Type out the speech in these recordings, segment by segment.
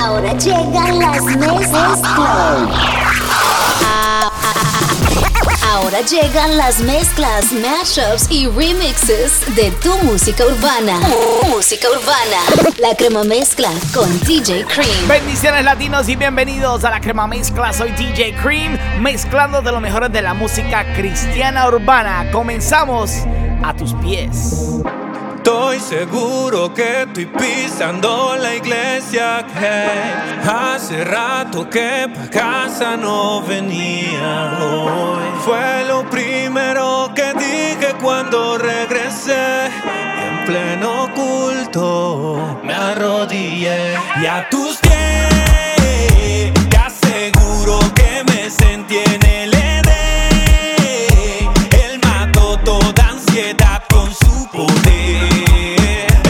Ahora llegan las mezclas. Ahora llegan las mezclas, mashups y remixes de tu música urbana. Música urbana. La crema mezcla con DJ Cream. Bendiciones latinos y bienvenidos a la crema mezcla. Soy DJ Cream, mezclando de lo mejor de la música cristiana urbana. Comenzamos a tus pies. Estoy seguro que estoy pisando la iglesia que hace rato que pa' casa no venía hoy. Fue lo primero que dije cuando regresé en pleno culto. Me arrodillé y a tus pies te aseguro que me sentí en el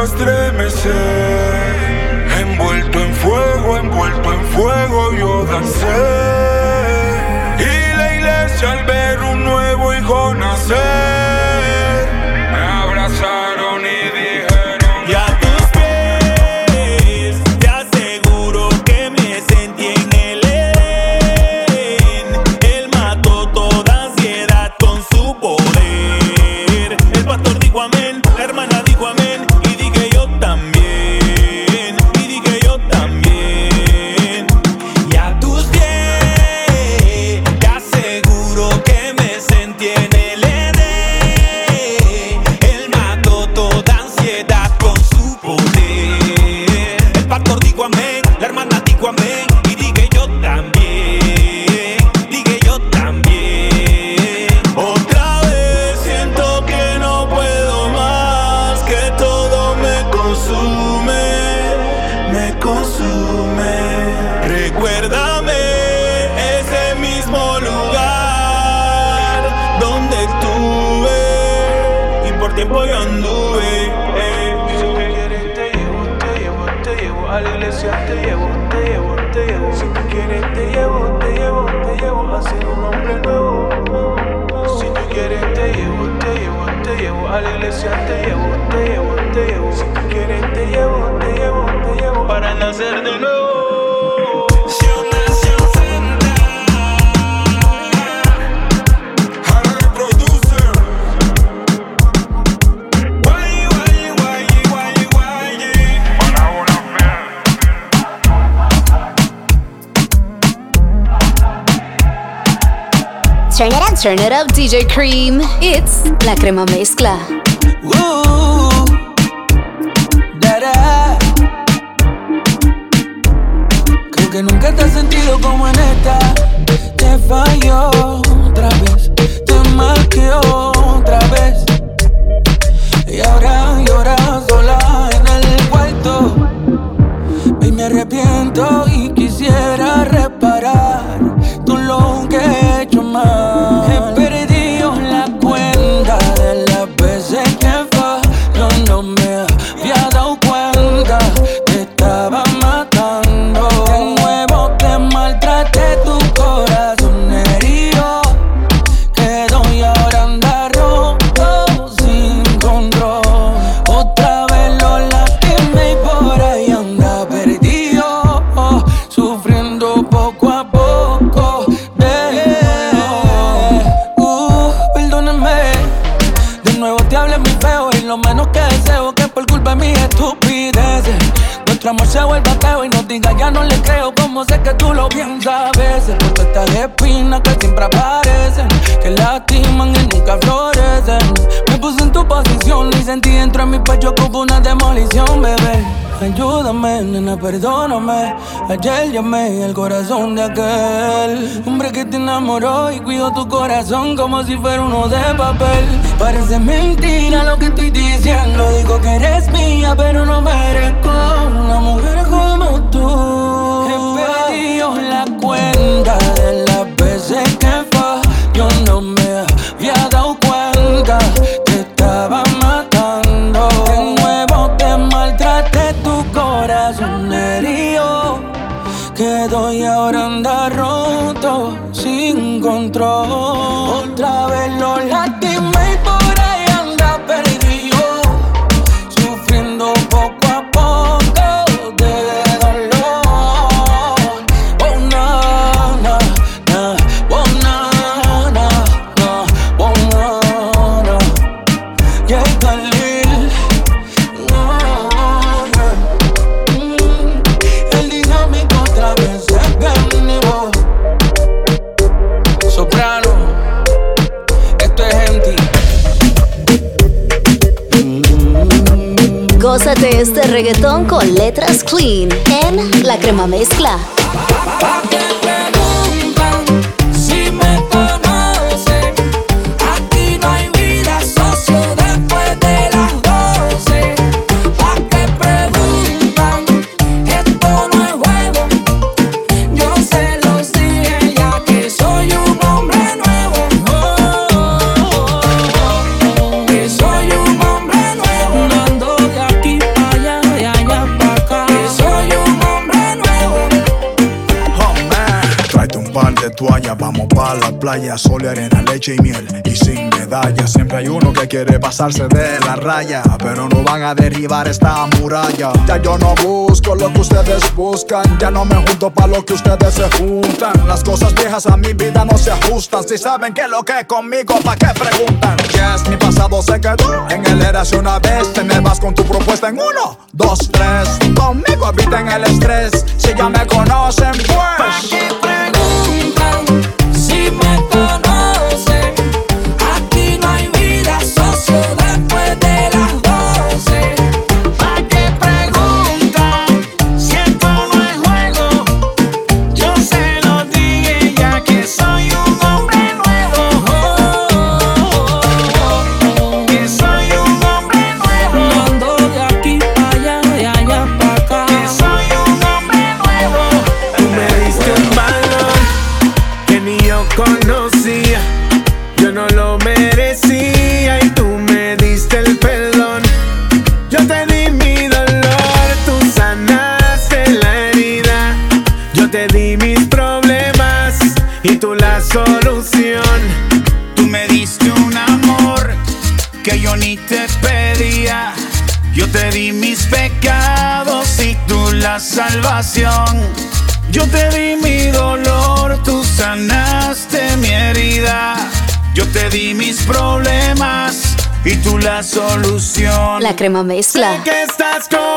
a estremecer. Envuelto en fuego, envuelto en fuego, yo dancé Turn it up, DJ Cream. It's la crema mezcla. Ayer llamé el corazón de aquel Hombre que te enamoró y cuidó tu corazón como si fuera uno de papel Parece mentira lo que estoy diciendo Digo que eres mía pero no merezco una mujer como tú. He perdido la cuenta de las veces que fue. Yo no me había dado cuenta que estaba matando. De nuevo te maltraté tu corazón herido. Quedo y ahora anda roto, sin control. Otra vez lo lastimé reggaetón con letras clean en La Crema Mezcla. Playa, sol arena, leche y miel y sin medalla. Siempre hay uno que quiere pasarse de la raya, pero no van a derribar esta muralla. Ya yo no busco lo que ustedes buscan, ya no me junto pa' lo que ustedes se juntan. Las cosas viejas a mi vida no se ajustan, si saben que lo que es conmigo, ¿pa' qué preguntan? Yes, mi pasado se quedó en el eras una vez, te me vas con tu propuesta en uno, dos, tres. Conmigo eviten el estrés, si ya me conocen pues. Si me tú la solución. La Crema Mezcla. Sé que estás conmigo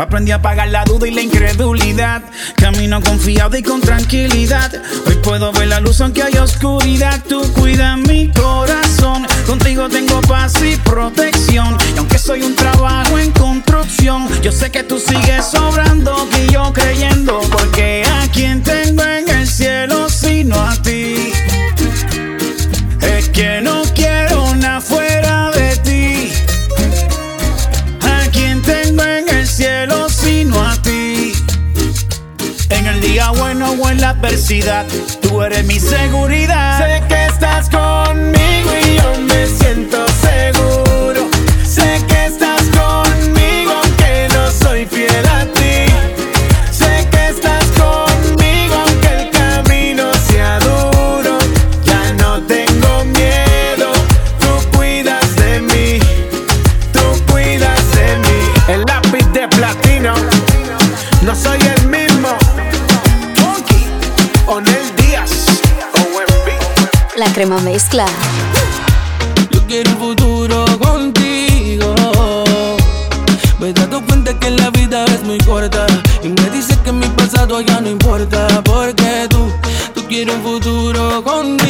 Aprendí a apagar la duda y la incredulidad. Camino confiado y con tranquilidad. Hoy puedo ver la luz aunque hay oscuridad. Tú cuidas mi corazón. Contigo tengo paz y protección. Y aunque soy un trabajo en construcción, yo sé que tú sigues sobrando y yo creyendo. Tú eres mi seguridad. Mezcla. Yo quiero un futuro contigo. Me he dado cuenta que la vida es muy corta. Y me dice que mi pasado ya no importa. Porque tú, tú quieres un futuro conmigo.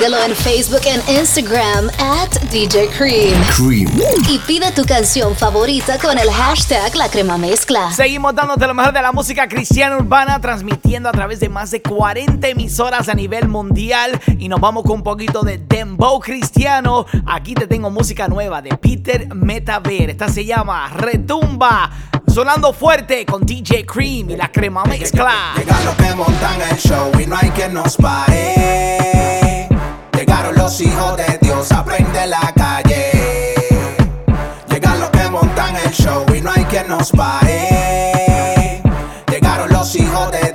Síguelo en Facebook e Instagram at DJ Cream. Cream. Y pide tu canción favorita con el hashtag La Crema Mezcla. Seguimos dándote lo mejor de la música cristiana urbana, transmitiendo a través de más de 40 emisoras a nivel mundial. Y nos vamos con un poquito de Dembow cristiano. Aquí te tengo música nueva de Peter Metaver. Esta se llama Retumba. Sonando fuerte con DJ Cream y la crema mezcla. Llega lo que montan el show y no hay quien nos pare. Llegaron los hijos de Dios, aprende la calle. Llegan los que montan el show y no hay quien nos pare. Llegaron los hijos de Dios,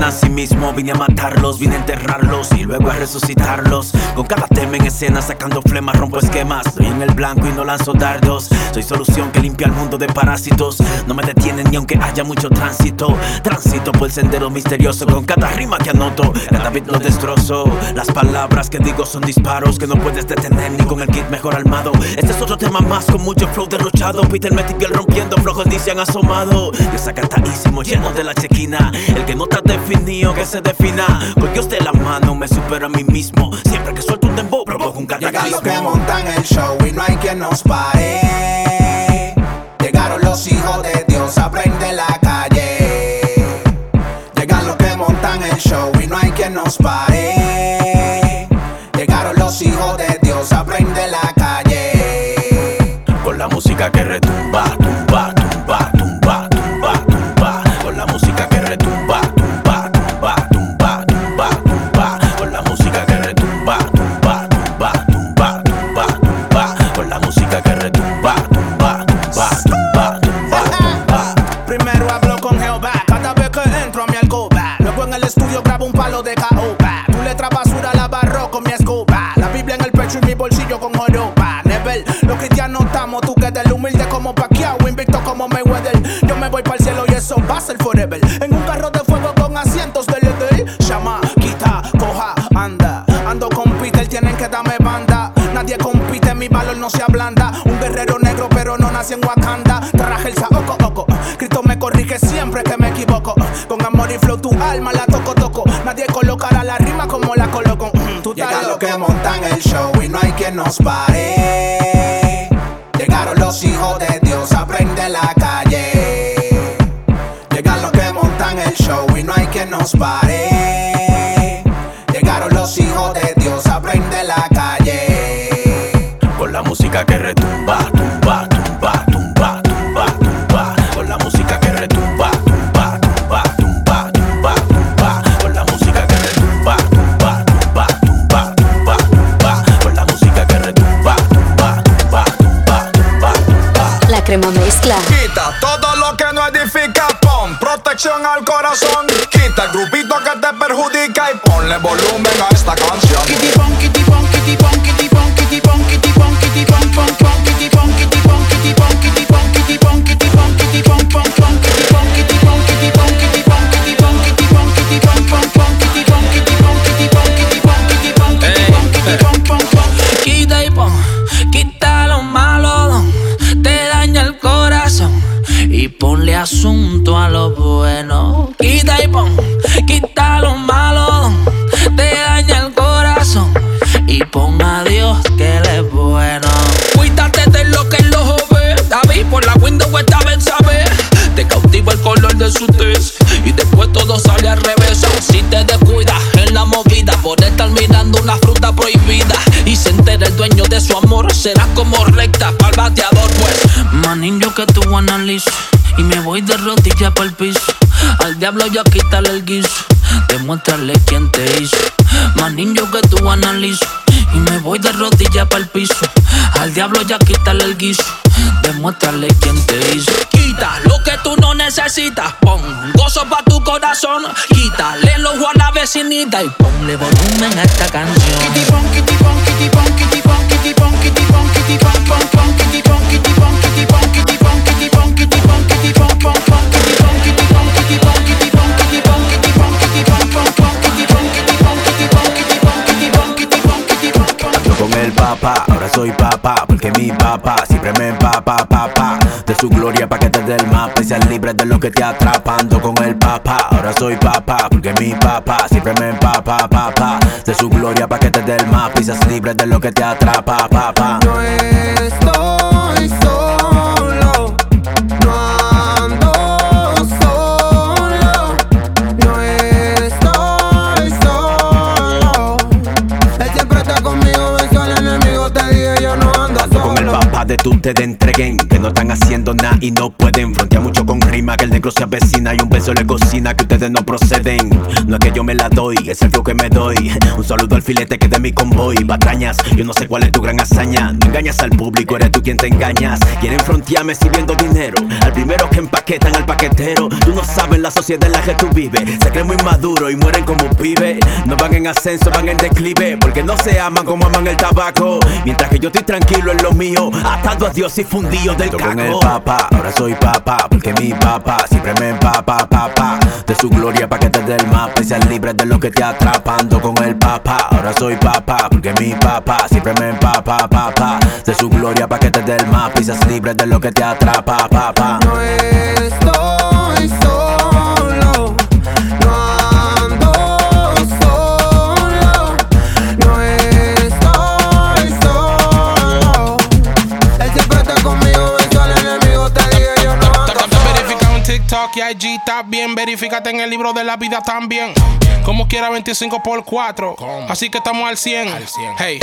a sí mismo vine a matarlos, vine a enterrarlos y luego a resucitarlos. Con cada tema en escena sacando flemas rompo esquemas. Estoy en el blanco y no lanzo dardos. Soy solución que limpia el mundo de parásitos. No me detienen ni aunque haya mucho tránsito. Tránsito por el sendero misterioso con cada rima que anoto. Cada beat lo destrozo. Las palabras que digo son disparos que no puedes detener ni con el kit mejor armado. Este es otro tema más con mucho flow derrochado. Peter Metipiel rompiendo flojos ni se han asomado. Yo sacatadísimo, lleno de la chequina. El que no está definido que se defina. Porque usted la mano me supera a mí mismo. Siempre que suelto un los que montan el show y no hay quien nos pare. Llegaron los hijos de Dios, aprende la calle. Llegan los que montan el show y no hay quien nos pare. Llegaron los hijos de Dios, aprende la calle. Con la música que retumba, tumba, tumba, nos pare. Pon, pon, pon. Quita y pon, quita lo malo, don, te daña el corazón y ponle asunto a lo bueno. Quita y pon, quita lo malo, y después todo sale al revés. Si te descuidas en la movida por estar mirando una fruta prohibida y se entera el dueño de su amor, será como recta el bateador. Pues, manín, yo que tú analizas y me voy de rodilla para el piso. Al diablo ya quítale el guiso, demuéstrale quién te hizo. Niño que tú analizo y me voy de rodilla para el piso. Al diablo ya quítale el guiso, demuéstrale quién te hizo. Quita lo que tú no necesitas, pon gozo pa' tu corazón. Quítale el ojo a la vecinita y ponle volumen a esta canción. Papá, ahora soy papá, porque mi papá siempre me empapa, papá. De su gloria pa' que te dé el mapa y seas libre de lo que te atrapando con el papá. Ahora soy papá, porque mi papá siempre me empapa, papá. De su gloria pa' que te dé el mapa y seas libre de lo que te atrapa, papá. Estoy papá de Que no están haciendo nada y no pueden. Frontear mucho con rima que el negro se avecina Y un beso le cocina que ustedes no proceden. No es que yo me la doy, es el flow que me doy. Un saludo al filete que de mi convoy Patrañas, yo no sé cuál es tu gran hazaña No engañas al público, eres tú quien te engañas. Quieren frontearme sirviendo dinero Al primero que empaquetan al paquetero. Tú no sabes la sociedad en la que tú vives Se creen muy maduro y mueren como pibe. No van en ascenso, van en declive Porque no se aman como aman el tabaco. Mientras que yo estoy tranquilo en lo mío Atado a Dios y fundido del caco con el papá, ahora soy papá Porque mi papá siempre me empapa, papá De su gloria pa' que te dé el mapa Y seas libre de lo que te atrapando con el papá Ahora soy papá, porque mi papá siempre me empapa, papá De su gloria pa' que te dé el mapa Y seas libre de lo que te atrapa, papá No estoy IG, está bien. Verifícate en el libro de la vida también. Como quiera 25 por 4. Así que estamos al 100. Hey,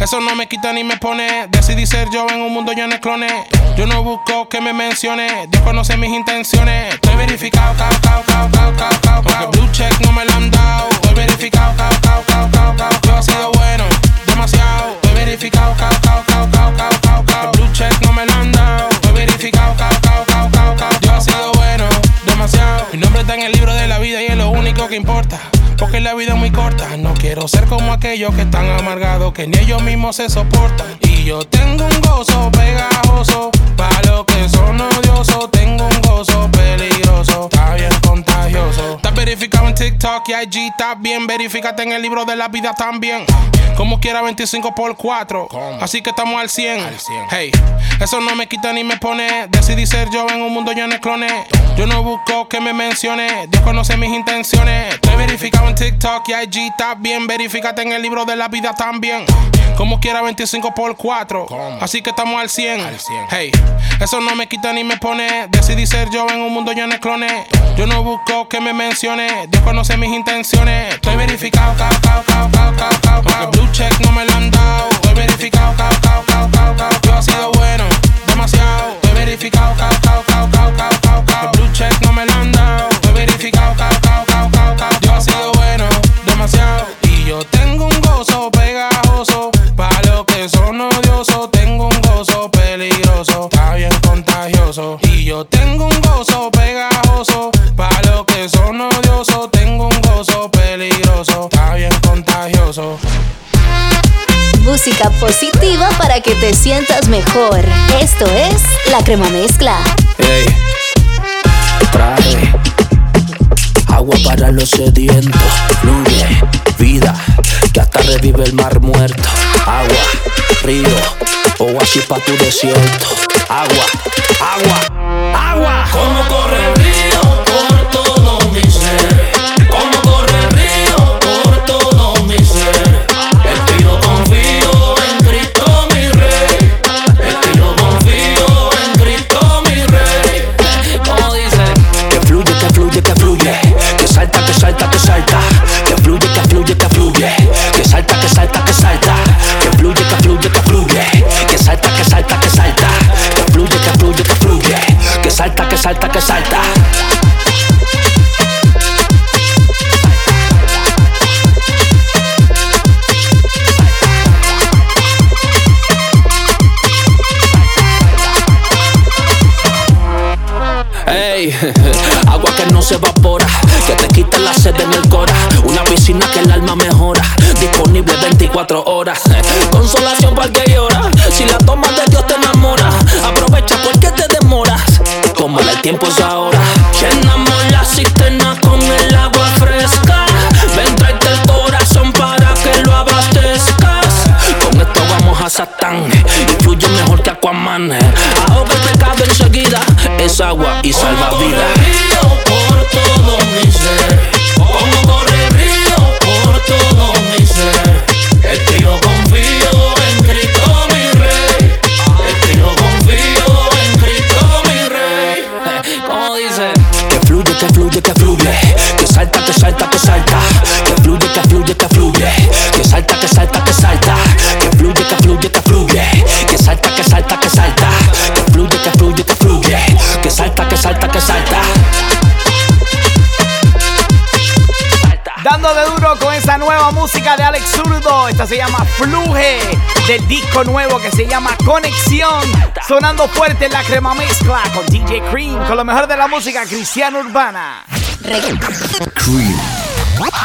eso no me quita ni me pone. Decidí ser yo en un mundo lleno de clones. Yo no busco que me mencione. Dios conoce mis intenciones. Estoy verificado, cao, cao, cao, cao, cao, cao, Aunque blue check no me lo han dado. Estoy verificado, cao, cao, cao, cao, cao. Yo ha sido bueno, demasiado. Estoy verificado, cao, cao, cao, cao, cao, cao. Blue check no me lo han dado. Estoy verificado, cao, Mi nombre está en el libro de la vida y es lo único que importa. Porque la vida es muy corta. No quiero ser como aquellos que están amargados, que ni ellos mismos se soportan. Y yo tengo un gozo pegajoso. Para los que son odiosos, tengo un gozo peligroso. Está bien contagioso. Está verificado en TikTok y IG. Está bien, verifícate en el libro de la vida también. Como quiera 25 por 4. Así que estamos al 100. Hey, eso no me quita ni me pone. Decidí ser yo en un mundo lleno de clones. Yo no busco que me mencione. Dios conoce mis intenciones. Estoy verificado en TikTok y IG. Bien, verifícate en el libro de la vida también. Como quiera 25 por 4. Así que estamos al 100. Hey, eso no me quita ni me pone. Decidí ser yo en un mundo lleno de clones. Yo no busco que me mencione. Dios conoce mis intenciones. Estoy verificado, cao, cao, cao, cao, cao, cao, blue check no me lo han dado. Estoy verificado, cao, cao, cao, cao, cao. Yo ha sido bueno, demasiado. Estoy verificado, cao, cao, cao, cao, cao, cao, cao. Blue check no me lo han dado. Estoy verificado, cao, demasiado. Y yo tengo un gozo pegajoso. Para los que son odiosos, tengo un gozo peligroso. Está bien contagioso. Y yo tengo un gozo pegajoso. Para los que son odiosos, tengo un gozo peligroso. Está bien contagioso. Música positiva para que te sientas mejor. Esto es La Crema Mezcla. Ey, trae agua para los sedientos. Fluye vida que hasta revive el mar muerto. Agua, río, oasis pa' tu desierto. Agua, agua, salta, que salta. Ey, agua que no se evapora, que te quita la sed en el cora. Una piscina que el alma mejora, disponible 24 horas. tiempo es ahora. Se llama Fluge del disco nuevo que se llama Conexión. Sonando fuerte la crema mezcla con DJ Cream con lo mejor de la música cristiana urbana. Cream.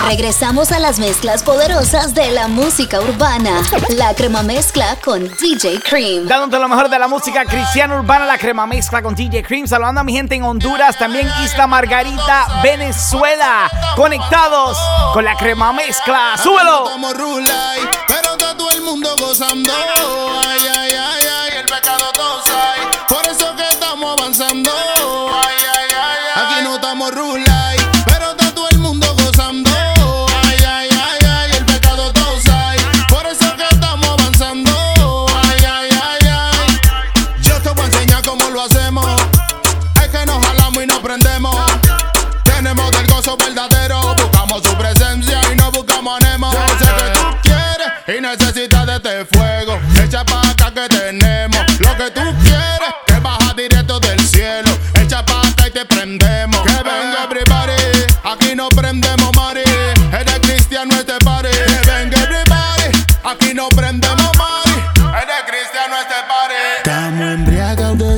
Regresamos a las mezclas poderosas de la música urbana. La crema mezcla con DJ Cream. Dándote lo mejor de la música cristiana urbana, la crema mezcla con DJ Cream. Saludando a mi gente en Honduras, también Isla Margarita, Venezuela. Conectados con la crema mezcla. ¡Súbelo! gozando. Ay, ay, ay, ay, el pecado todos hay. Por eso que estamos avanzando. Ay, ay, ay, ay. Aquí no estamos rulando.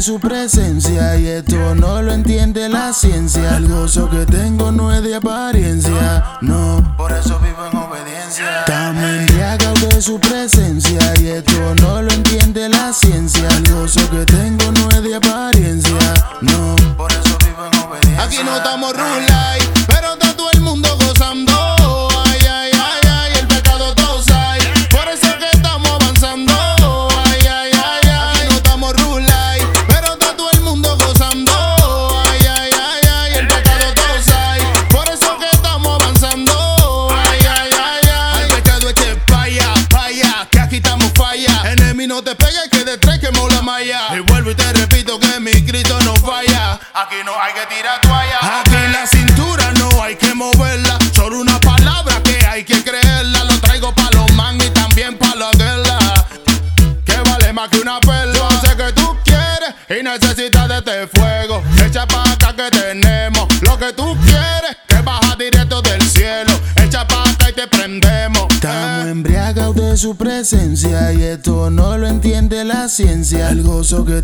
su presencia y esto no lo entiende la ciencia. El gozo que tengo no es de apariencia, no. Por eso vivo en obediencia. Estamos embriagados de su presencia. 속에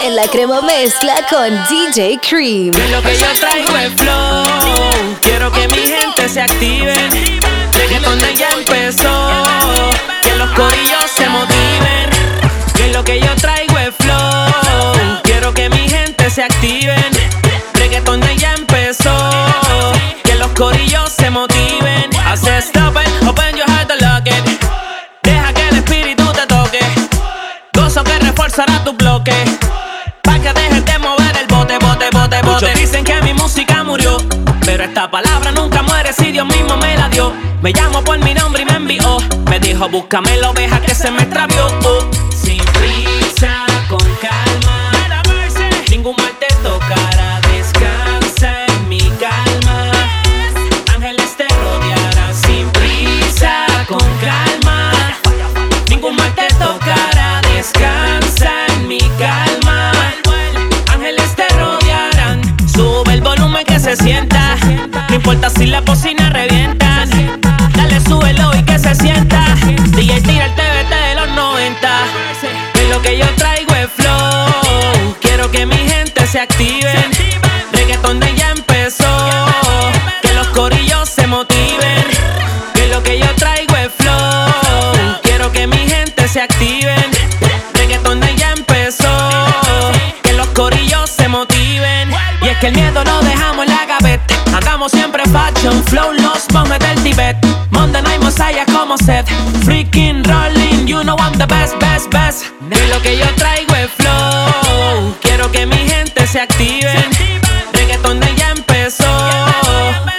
En la crema mezcla con DJ Cream. Que lo que yo traigo es flow. Quiero que mi gente se active. Que donde ya empezó. Que los corillos se motiven. Que lo que yo traigo Me llamo por mi nombre y me envió. Me dijo, búscame la oveja que se me extravió. Que el miedo lo dejamos en la gaveta. Hagamos siempre fashion, flow, los monjes del Tibet. Monday Night Messiah como Seth. Freaking rolling, you know I'm the best, best, best. Y lo que yo traigo es flow. Quiero que mi gente se activen. Reggaeton de ya empezó.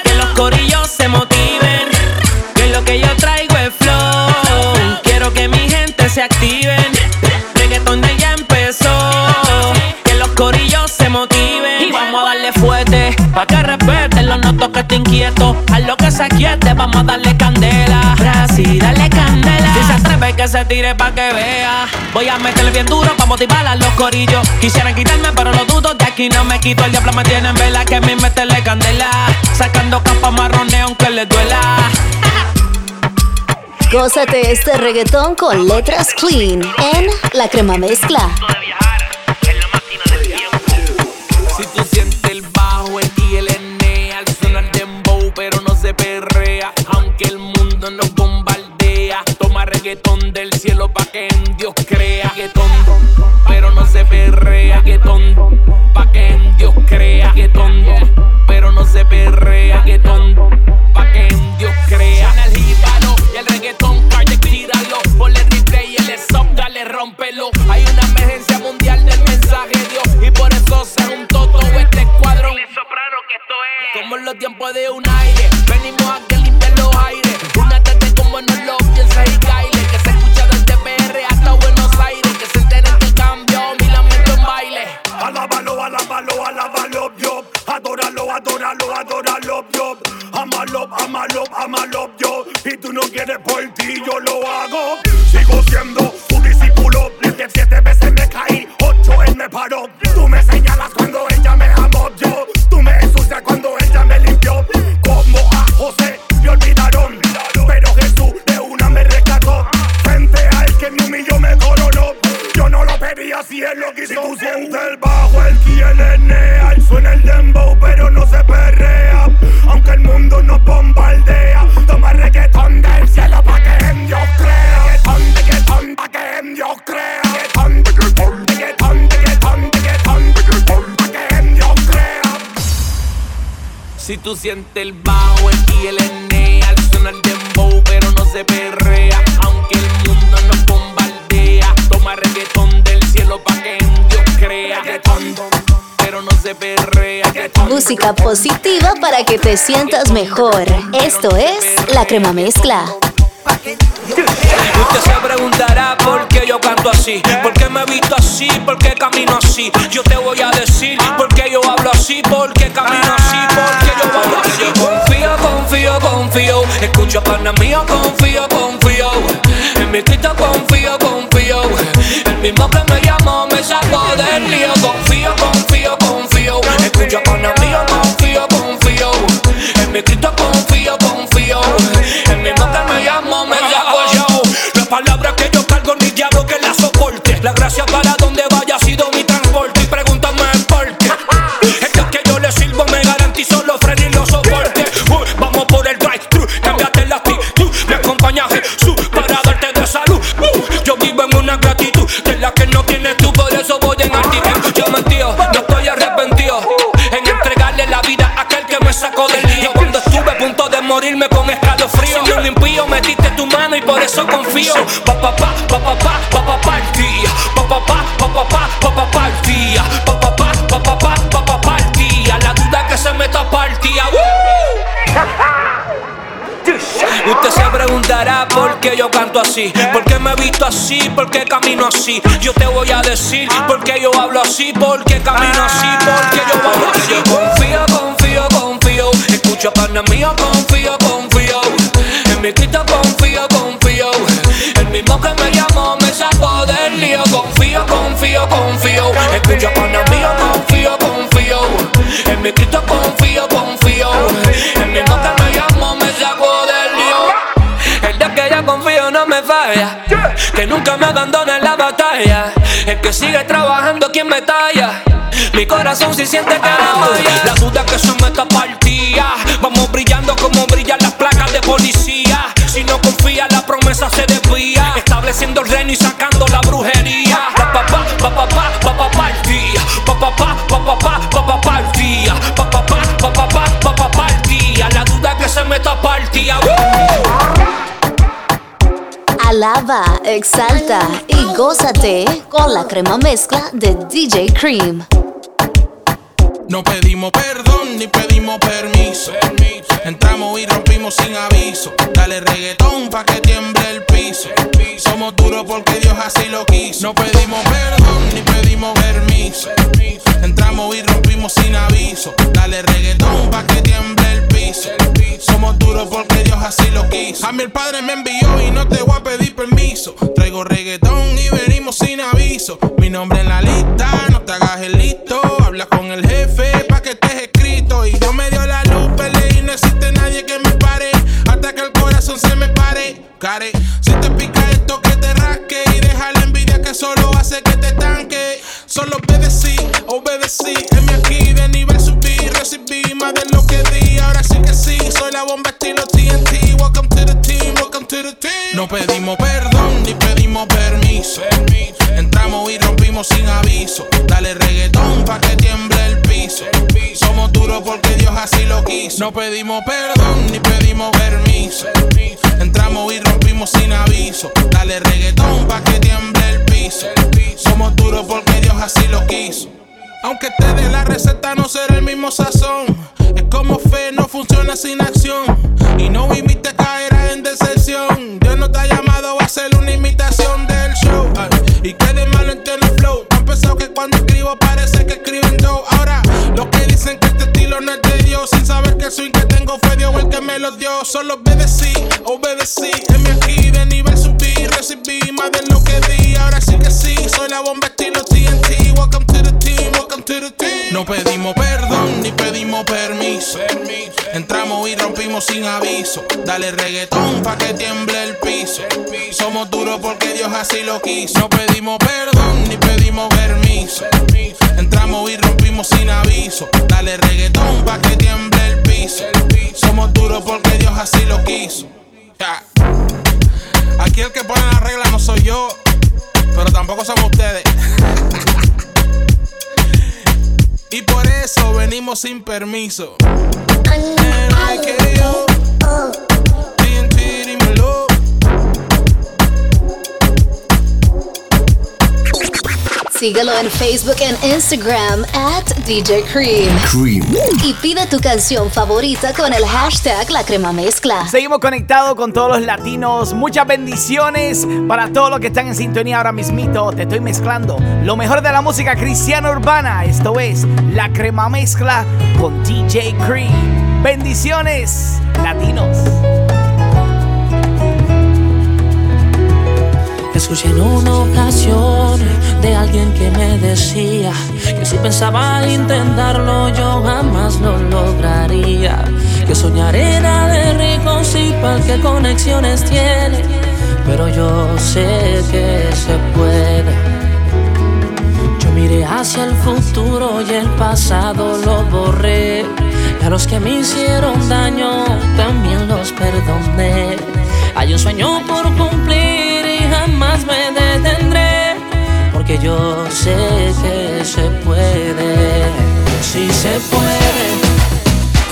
Que los corillos se motiven. Que lo que yo traigo es flow. Quiero que mi gente se activen. Que te inquieto. A lo que se quiete, vamos a darle candela. Brasil, dale candela. Si se atreve que se tire pa' que vea. Voy a meterle bien duro pa' motivar a los corillos. Quisieran quitarme, pero lo dudo. De aquí no me quito. El diablo me tiene en vela. Que a mí meterle candela. Sacando capa marrones aunque le duela. Gózate este reggaetón con letras clean en La Crema Mezcla. Pa' que en Dios crea. Reggaetón, pero no se perrea. Reggaetón, pa' que en Dios crea. Reggaetón, pero no se perrea. Reggaetón, pa' que en Dios crea. Suena el jíbaro y el reggaetón, calle, tíralo. Ponle replay y el stop, dale, rómpelo. Hay una emergencia mundial del mensaje de Dios y por eso se juntó todo este escuadrón. Como en los tiempos de un aire, venimos a que limpiar los aires. Una tarde como no lo piensas y caile. Hasta Buenos Aires. Que se enteren que cambio mi lamento en baile. Alábalo, alábalo, alábalo, yo. Adóralo, adóralo, adóralo, yo. Amalo, amalo, amalo, yo. Y tú no quieres por ti, yo lo hago. Sigo siendo tu discípulo. Desde siete veces él lo quiso. Si tú sientes el bajo, el ki, el N, suena el dembow, pero no se perrea. Aunque el mundo nos bombardea. Toma reggaetón del cielo pa' que en Dios crea. Reggaetón, reggaetón, pa' que en Dios crea. Reggaetón, reggaetón, reggaetón, reggaetón, reggaetón, pa' que en Dios crea. Si tú sientes el bajo, el I, el N, al sonar dembow, pero no se perrea. Aunque el mundo nos bombardea, toma reggaetón del Música positiva para que te sientas mejor. Esto es La Crema Mezcla. Usted se preguntará por qué yo canto así, por qué me visto así, por qué camino así. Yo te voy a decir por qué yo hablo así, por qué camino así, por qué yo hablo así. Confío, confío, confío. Escucho pana mío, confío, confío. En mi Cristo confío, confío. El mismo que me llamó me sacó del lío. Confío, confío, confío. Escucho pana La gracia para donde vaya ha sido mi transporte. Y pregúntame por qué. Es que, yo le sirvo me garantizo los frenos y los soportes. Vamos por el drive-thru, cámbiate la actitud. Me acompaña Jesús para darte de salud. Yo vivo en una gratitud de la que no tienes tú, por eso voy en actitud. Yo mentío, no estoy arrepentido en entregarle la vida a aquel que me sacó del lío. Cuando estuve a punto de morirme con escalofrío, no limpio, metiste tu mano y por eso confío. Pa, pa, pa, pa, pa, pa, pa, pa, pa canto así? ¿Por qué me visto así? ¿Por qué camino así? Yo te voy a decir por qué yo hablo así, por qué camino así, por qué yo hablo así. Yo confío, confío, confío. Escucha, pana mío, confío, confío. En mi Cristo confío, confío. El mismo que me llamó me sacó del lío. Confío, confío, confío. Escucha, pana mío, confío, confío. En mi Cristo confío, confío. Que nunca me abandona en la batalla. El que sigue trabajando, quien me talla. Mi corazón si siente que la La duda que se me está partida. Vamos brillando como brillan las placas de policía. Si no confía, la promesa se desvía. Estableciendo el reino y sacando la brujería. Pa pa pa pa pa pa pa pa día. Pa pa pa pa pa pa pa pa día. Pa pa pa pa pa pa pa pa día. La duda que se me está partida. Alaba, exalta y gózate con la crema mezcla de DJ Cream. No pedimos perdón ni pedimos permiso. Entramos y rompimos sin aviso. Dale reggaetón pa' que tiemble el piso. Somos duros porque Dios así lo quiso. No pedimos perdón ni pedimos permiso. Entramos y rompimos sin aviso. Dale reggaetón pa' que tiemble el piso. Somos duros porque Dios así lo quiso. A mí el Padre me envió y no te voy a pedir así lo quiso. No pedimos perdón ni pedimos permiso. Entramos y rompimos sin aviso. Dale reggaetón pa' que tiemble el piso. Somos duros porque Dios así lo quiso. Aquí el que pone la regla no soy yo, pero tampoco somos ustedes. Y por eso venimos sin permiso. Síguelo en Facebook e Instagram at DJ Cream. Cream. Y pide tu canción favorita con el hashtag La Crema Mezcla. Seguimos conectados con todos los latinos. Muchas bendiciones para todos los que están en sintonía ahora mismito. Te estoy mezclando lo mejor de la música cristiana urbana. Esto es La Crema Mezcla con DJ Cream. Bendiciones, latinos. Escuché en una ocasión de alguien que me decía que si pensaba intentarlo yo jamás lo lograría. Que soñar era de ricos y pal que conexiones tiene, pero yo sé que se puede. Yo miré hacia el futuro y el pasado lo borré. Y a los que me hicieron daño también los perdoné. Hay un sueño por Porque yo sé que se puede. Sí se puede.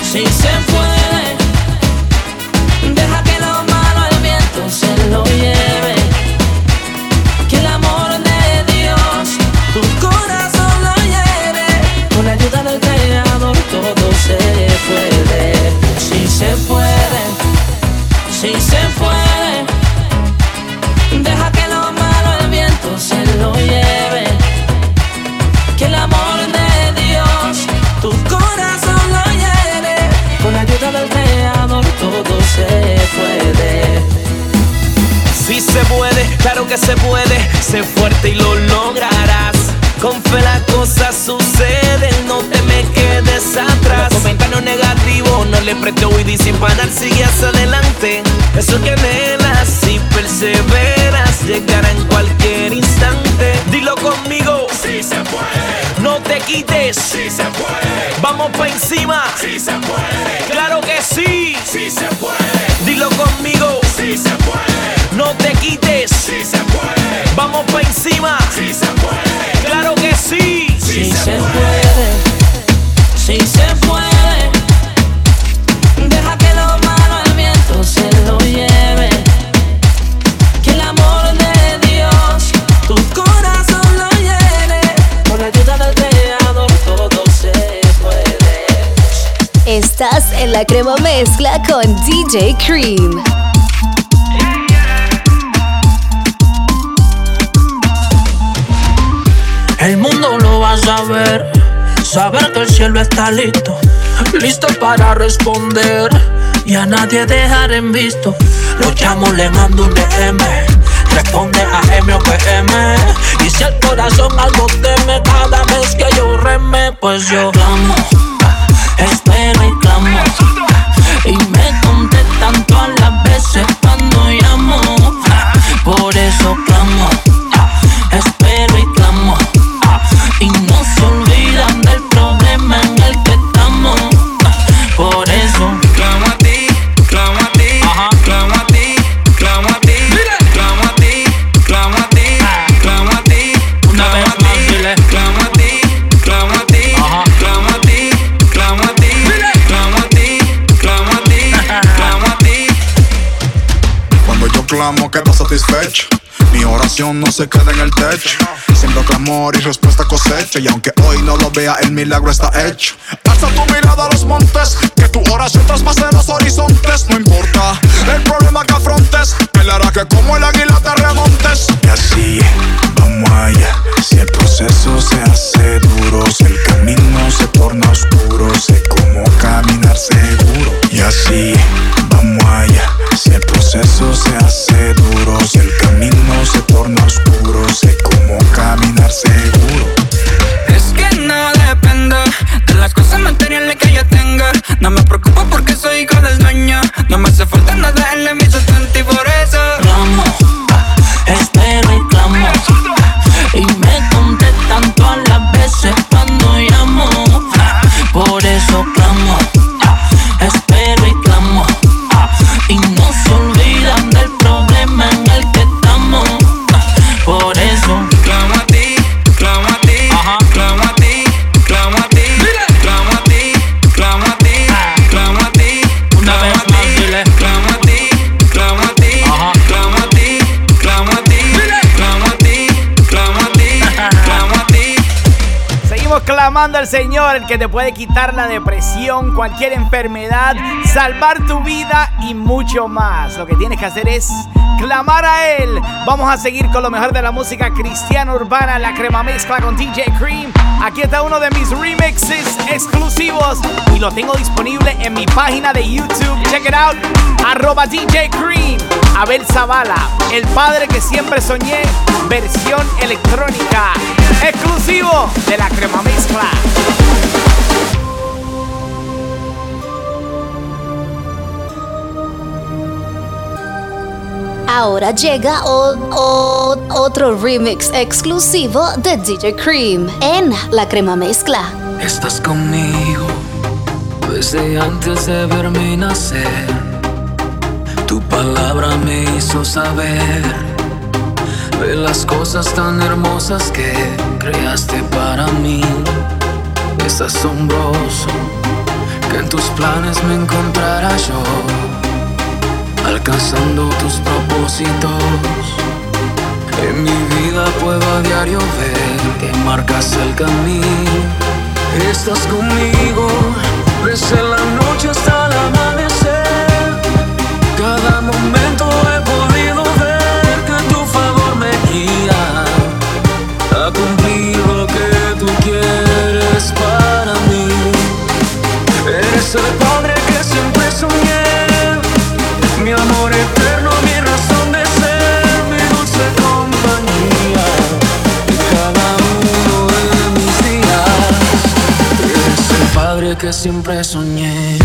Sí se puede. Deja que lo malo al viento se lo lleve. Que el amor de Dios tu corazón lo lleve. Con la ayuda del Creador todo se puede. Sí se puede. Sí se puede. Que se puede, sé fuerte y lo lograrás. Con fe las cosas suceden, no te me quedes atrás. Los comentarios negativos no le preste y sin parar sigue hacia adelante. Eso que anhelas si perseveras llegará en cualquier instante. Dilo conmigo, Sí se puede, no te quites. sí se puede, Vamos pa' encima, sí se puede, claro que sí. sí se puede, Dilo conmigo, sí se puede, no te quites. sí se puede, Vamos pa' encima, sí se puede, claro que sí. sí se puede. puede, sí se puede. Deja que lo malo el viento se lo lleve. Que el amor de Dios tu corazón lo llene. Con la ayuda del Creador todo se puede. Estás en la crema mezcla con DJ Cream. El mundo lo va a saber, saber que el cielo está listo, listo para responder y a nadie dejar en visto. Lo llamo, le mando un DM, responde a M o PM. Y si el corazón algo teme cada vez que yo reme, pues yo clamo, espero y clamo. Y me contestan todas las veces Mi oración no se queda en el techo. Siendo clamor y respuesta cosecha. Y aunque hoy no lo vea, el milagro está hecho. Alza tu mirada a los montes. Que tu oración traspase los horizontes. No importa el problema que afrontes. Él hará que como el águila te remontes. Y así, vamos allá. Si el proceso se hace duro, si el camino se torna oscuro, sé cómo caminar seguro. Y así, Clamando al Señor, el que te puede quitar la depresión, cualquier enfermedad, salvar tu vida y mucho más. Lo que tienes que hacer es clamar a Él. Vamos a seguir con lo mejor de la música cristiana urbana, la crema mezcla con DJ Cream. Aquí está uno de mis remixes exclusivos y lo tengo disponible en mi página de YouTube. Check it out, arroba DJ Cream. Abel Zavala, el padre que siempre soñé, versión electrónica, exclusivo de la crema mezcla. Ahora llega o- o- otro remix exclusivo de DJ Cream en la crema mezcla. Estás conmigo desde antes de verme nacer. Tu palabra me hizo saber de las cosas tan hermosas que creaste para mí. Es asombroso que en tus planes me encontrara yo, alcanzando tus propósitos. En mi vida puedo a diario ver que marcas el camino. Estás conmigo desde la noche hasta el amanecer. Cada momento he podido ver que tu favor me guía a Soy el padre que siempre soñé, mi amor eterno, mi razón de ser, mi dulce compañía. En cada uno de mis días, eres el padre que siempre soñé.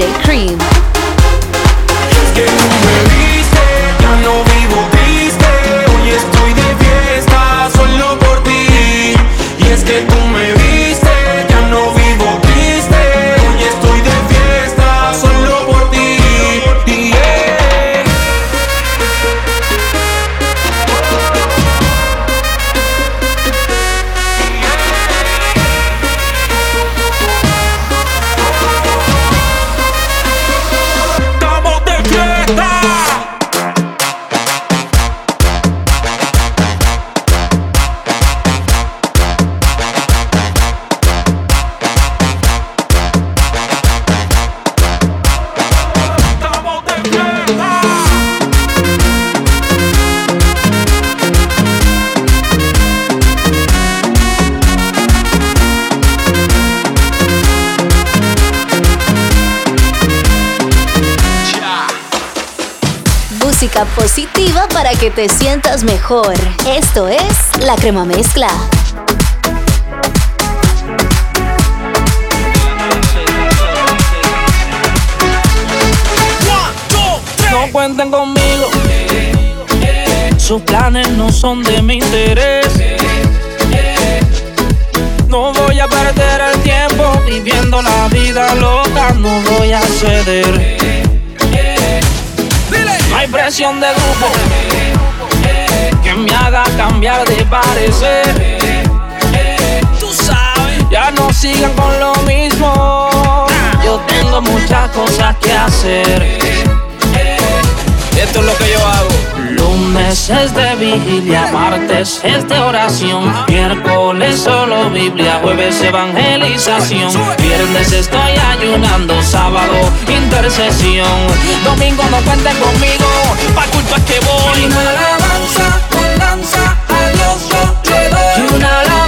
Cream. Esto es la crema mezcla. No cuenten conmigo. Sus planes no son de mi interés. No voy a perder el tiempo viviendo la vida loca. No voy a ceder. No hay presión de grupo que me haga cambiar de parecer. Tú sabes, ya no sigan con lo mismo. Yo tengo muchas cosas que hacer. Esto es lo que yo hago. Lunes es de vigilia, martes es de oración, miércoles solo Biblia, jueves evangelización, viernes estoy ayunando, sábado intercesión, domingo no cuenten conmigo, pa' culpa es que voy. Y una alabanza le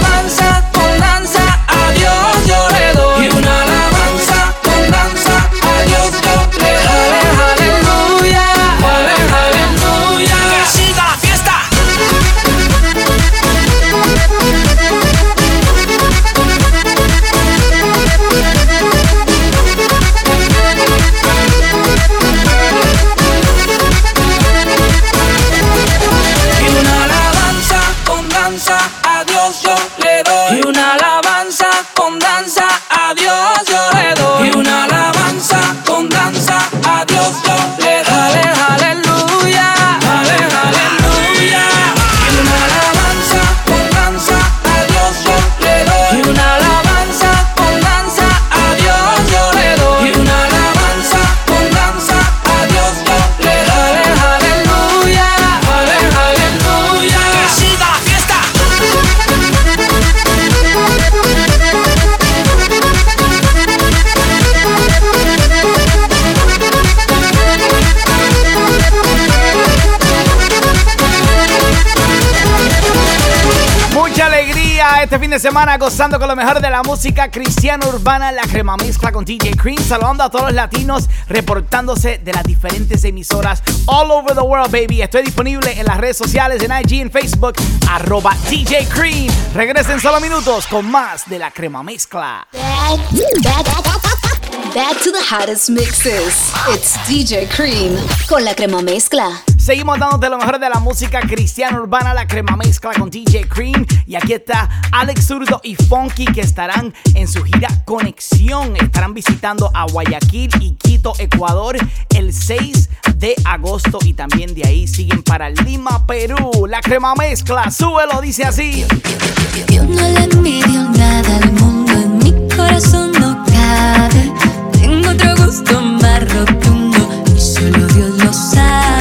semana gozando con lo mejor de la música cristiana urbana, la crema mezcla con DJ Cream, saludando a todos los latinos, reportándose de las diferentes emisoras all over the world, baby. Estoy disponible en las redes sociales, en IG, en Facebook, arroba DJ Cream. Regresen solo minutos con más de la crema mezcla. Back, back to the hottest mixes. It's DJ Cream con la crema mezcla. Seguimos dándote lo mejor de la música cristiana urbana, la crema mezcla con DJ Cream. Y aquí está Alex Zurdo y Funky que estarán en su gira Conexión. Estarán visitando a Guayaquil y Quito Ecuador, el 6 de agosto. Y también de ahí siguen para Lima, Perú. La crema mezcla, súbelo, dice así. Yo no le envidio nada al mundo, en mi corazón no cabe. Tengo otro gusto más rotundo y solo Dios lo sabe.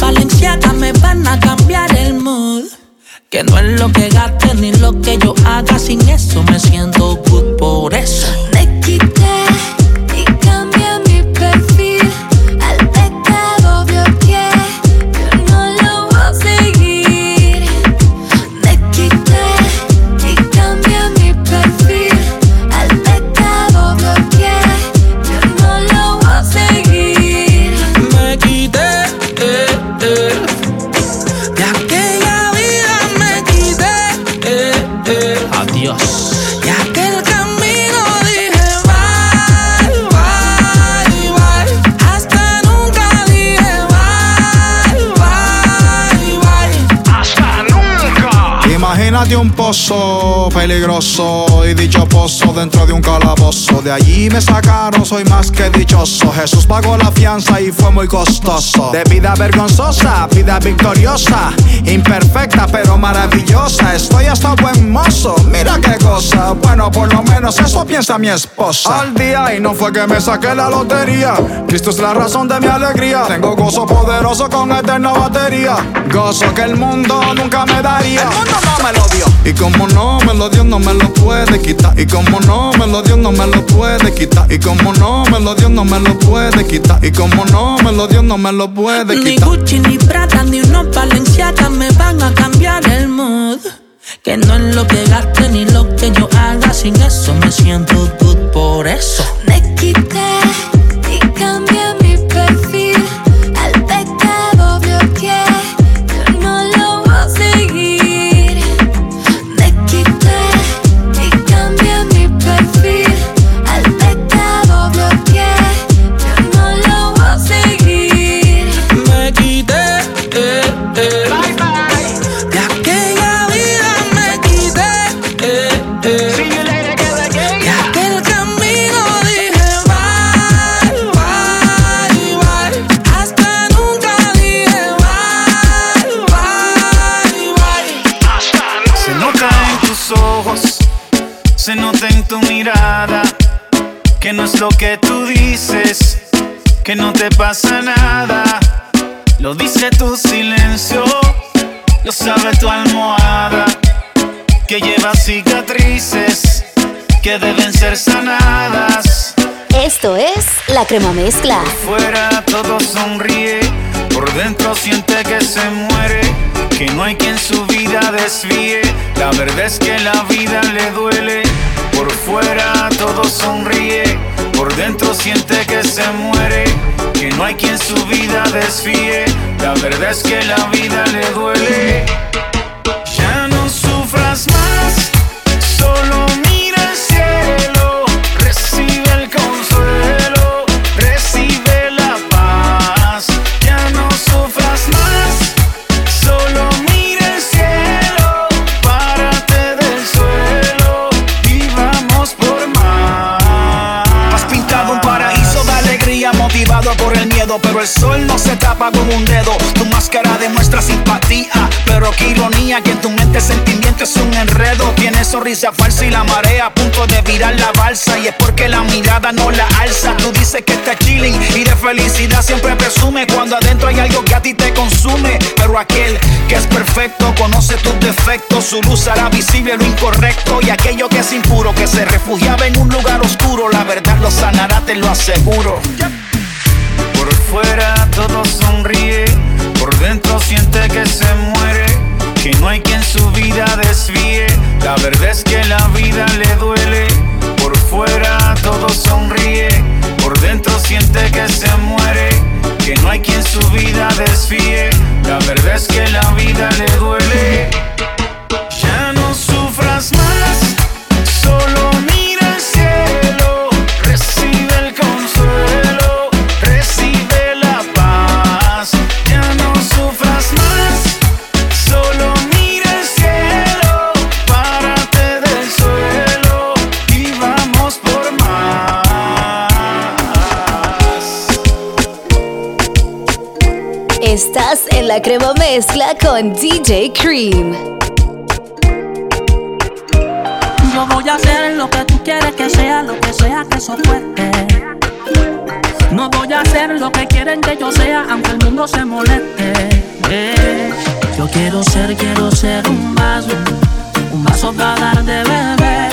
Balenciaga me van a cambiar el mood. Que no es lo que gaste ni lo que yo haga, sin eso me siento good por eso. Imagínate un pozo peligroso y dicho pozo dentro de un calabozo. De allí me sacaron, soy más que dichoso. Jesús pagó la fianza y fue muy costoso. De vida vergonzosa, vida victoriosa. Imperfecta pero maravillosa. Estoy hasta buen mozo, mira qué cosa. Bueno, por lo menos eso piensa mi esposa. Al día y no fue que me saqué la lotería. Cristo es la razón de mi alegría. Tengo gozo poderoso con eterna batería. Gozo que el mundo nunca me daría. El mundo no me lo dio. Y como no me lo dio, no me lo puede quitar. Y como no me lo dio, no me lo puede quitar. Y como no me lo dio, no me lo puede quitar. Y como no me lo dio, no me lo puede Ni quitar. Gucci, ni Prada, ni unos Balenciaga me van a cambiar el mood. Que no es lo que gaste ni lo que yo haga, sin eso me siento good por eso. Me quité es lo que tú dices, que no te pasa nada. Lo dice tu silencio, lo sabe tu almohada, que lleva cicatrices que deben ser sanadas. Esto es La Crema Mezcla. Fuera todo sonríe, por dentro siente que se muere, que no hay quien su vida desvíe. La verdad es que la vida le duele, por fuera todo sonríe, por dentro siente que se muere, que no hay quien su vida desvíe. La verdad es que la vida le duele. Ya no sufras más, pero el sol no se tapa con un dedo. Tu máscara demuestra simpatía, pero qué ironía que en tu mente sentimiento es un enredo. Tienes sonrisa falsa y la marea a punto de virar la balsa y es porque la mirada no la alza. Tú dices que estás chilling y de felicidad siempre presume cuando adentro hay algo que a ti te consume, pero aquel que es perfecto conoce tus defectos, su luz hará visible lo incorrecto y aquello que es impuro que se refugiaba en un lugar oscuro, la verdad lo sanará, te lo aseguro. Por fuera todo sonríe, por dentro siente que se muere, que no hay quien su vida desvíe. La verdad es que la vida le duele, por fuera todo sonríe, por dentro siente que se muere, que no hay quien su vida desvíe. La verdad es que la vida le duele. Ya no sufras más, la crema mezcla con DJ Cream. Yo voy a hacer lo que tú quieres que sea, lo que sea que eso fuerte. No voy a hacer lo que quieren que yo sea, aunque el mundo se moleste. Eh, Yo quiero ser, quiero ser un vaso, un vaso para dar de beber.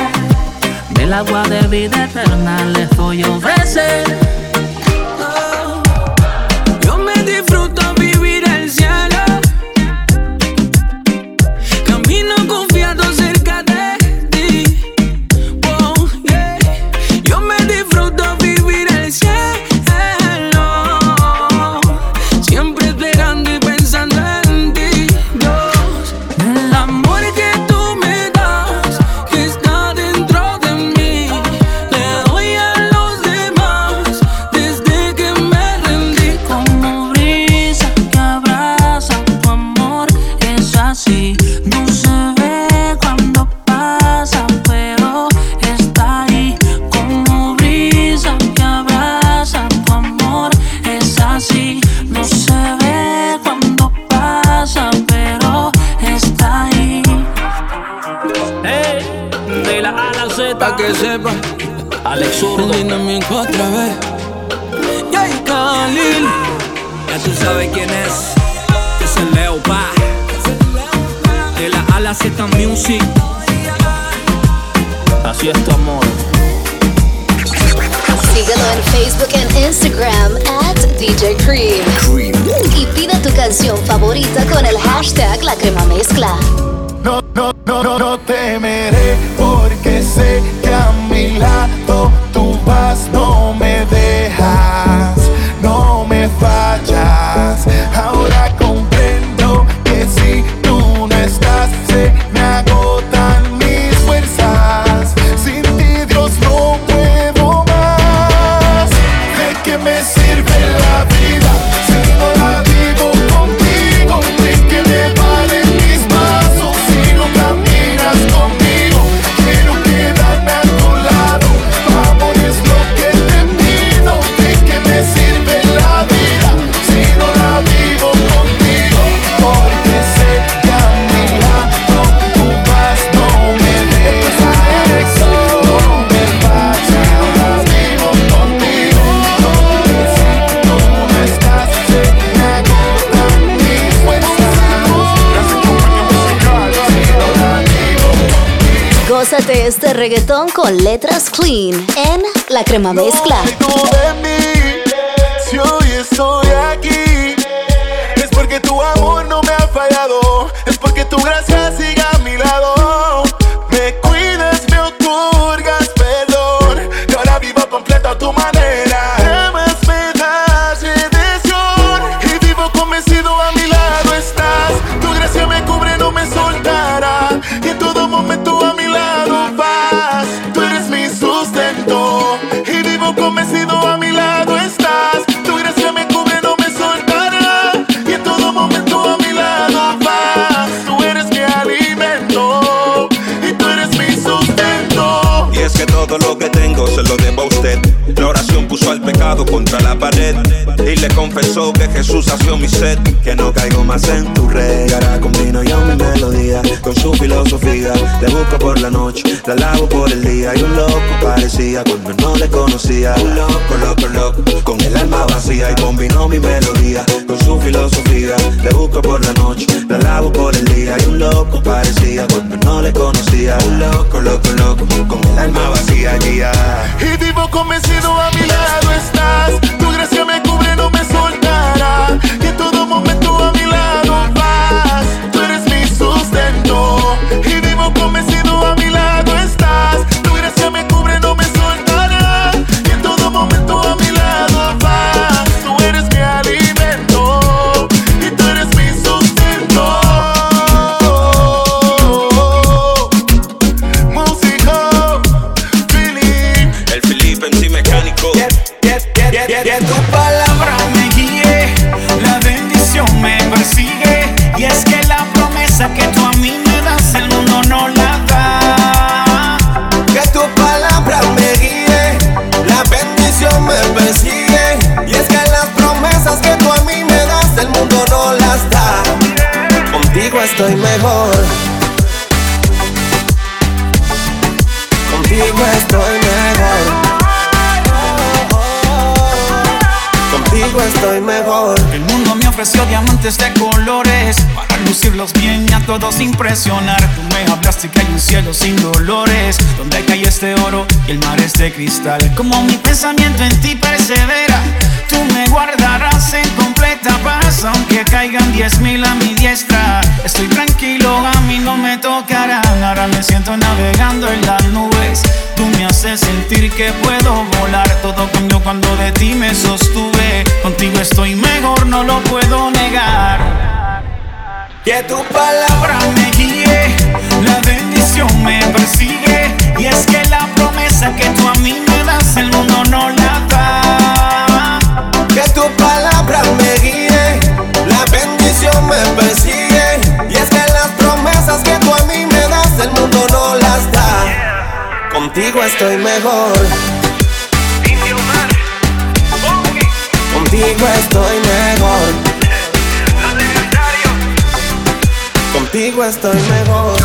Del agua de vida eterna les voy a ofrecer. Que sepa. Alex Zurdo. Dinamico otra vez. Yay, Khalil. Ya tú sabes quién es. Es el Leo Pa. De la A a la Z Music. Así es tu amor. Síguelo en Facebook e Instagram at DJ Cream. Y pide tu canción favorita con el hashtag La Crema Mezcla. No, no, no, no, no temeré porque sé que Gózate este reggaetón con letras clean en La Crema Mezcla. tú de mí. Si hoy estoy aquí, es porque tu amor Jesús sació mi sed. Que no caigo más en tu red. Y ahora combino yo mi melodía con su filosofía. Te busco por la noche, la lavo por el día. Y un loco parecía cuando no le conocía. Un loco, loco, loco, con el alma vacía. Y combinó mi melodía con su filosofía. Te busco por la noche, la lavo por el día. Y un loco parecía cuando no le conocía. Un loco, loco, loco, con el alma vacía. Y vivo convencido a mi lado estás. Tu gracia me cubre, no soltará. Y en todo momento a mi lado vas. Tú eres mi sustento. Y vivo convencido todos impresionar. Tú me hablaste que hay un cielo sin dolores, donde cae este oro y el mar es de cristal. Como mi pensamiento en ti persevera, tú me guardarás en completa paz, aunque caigan diez mil a mi diestra. Estoy tranquilo, a mí no me tocarán. Ahora me siento navegando en las nubes. Tú me haces sentir que puedo volar. Todo cambió cuando de ti me sostuve. Contigo estoy mejor, no lo puedo negar. Que tu palabra me guíe, la bendición me persigue. Y es que la promesa que tú a mí me das, el mundo no la da. Que tu palabra me guíe, la bendición me persigue. Y es que las promesas que tú a mí me das, el mundo no las da. Contigo estoy mejor. Contigo estoy mejor. Contigo estoy mejor.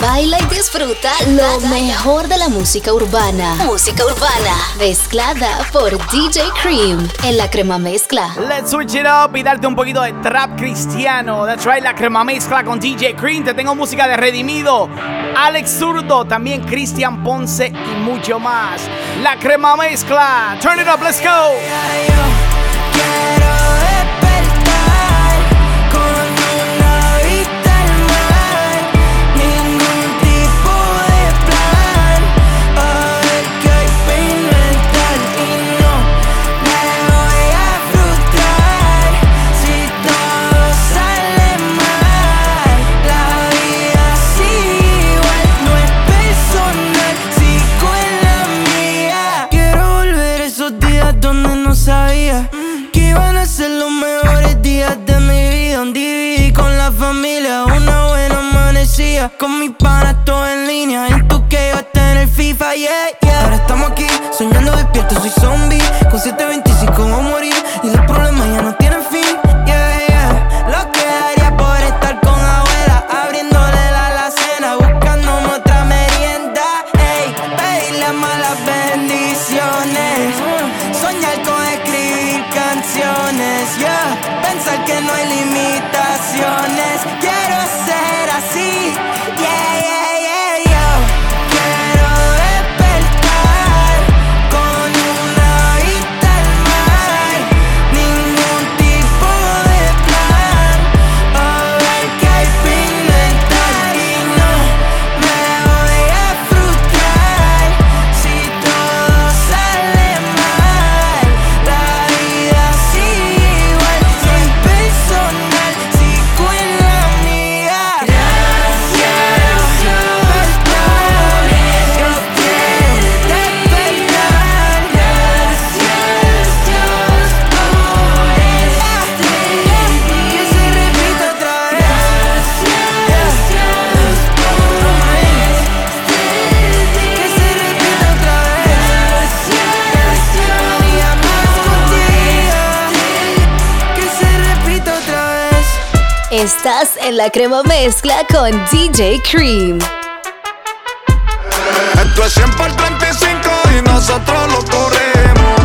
Baila y disfruta lo mejor de la música urbana. Música urbana mezclada por DJ Cream en la crema mezcla. Let's switch it up y darte un poquito de trap cristiano. That's right, la crema mezcla con DJ Cream. Te tengo música de Redimido, Alex Zurdo, también Cristian Ponce y mucho más. La crema mezcla. Turn it up, let's go. Con mis panas todo en línea. En tu que yo hasta en el FIFA, yeah, yeah. Ahora estamos aquí, soñando despierto, soy zombie. Con 725 voy a morir. Y los problemas ya no tienen Estás en la crema mezcla con DJ Cream. Esto es 100 por 35 y nosotros lo corremos.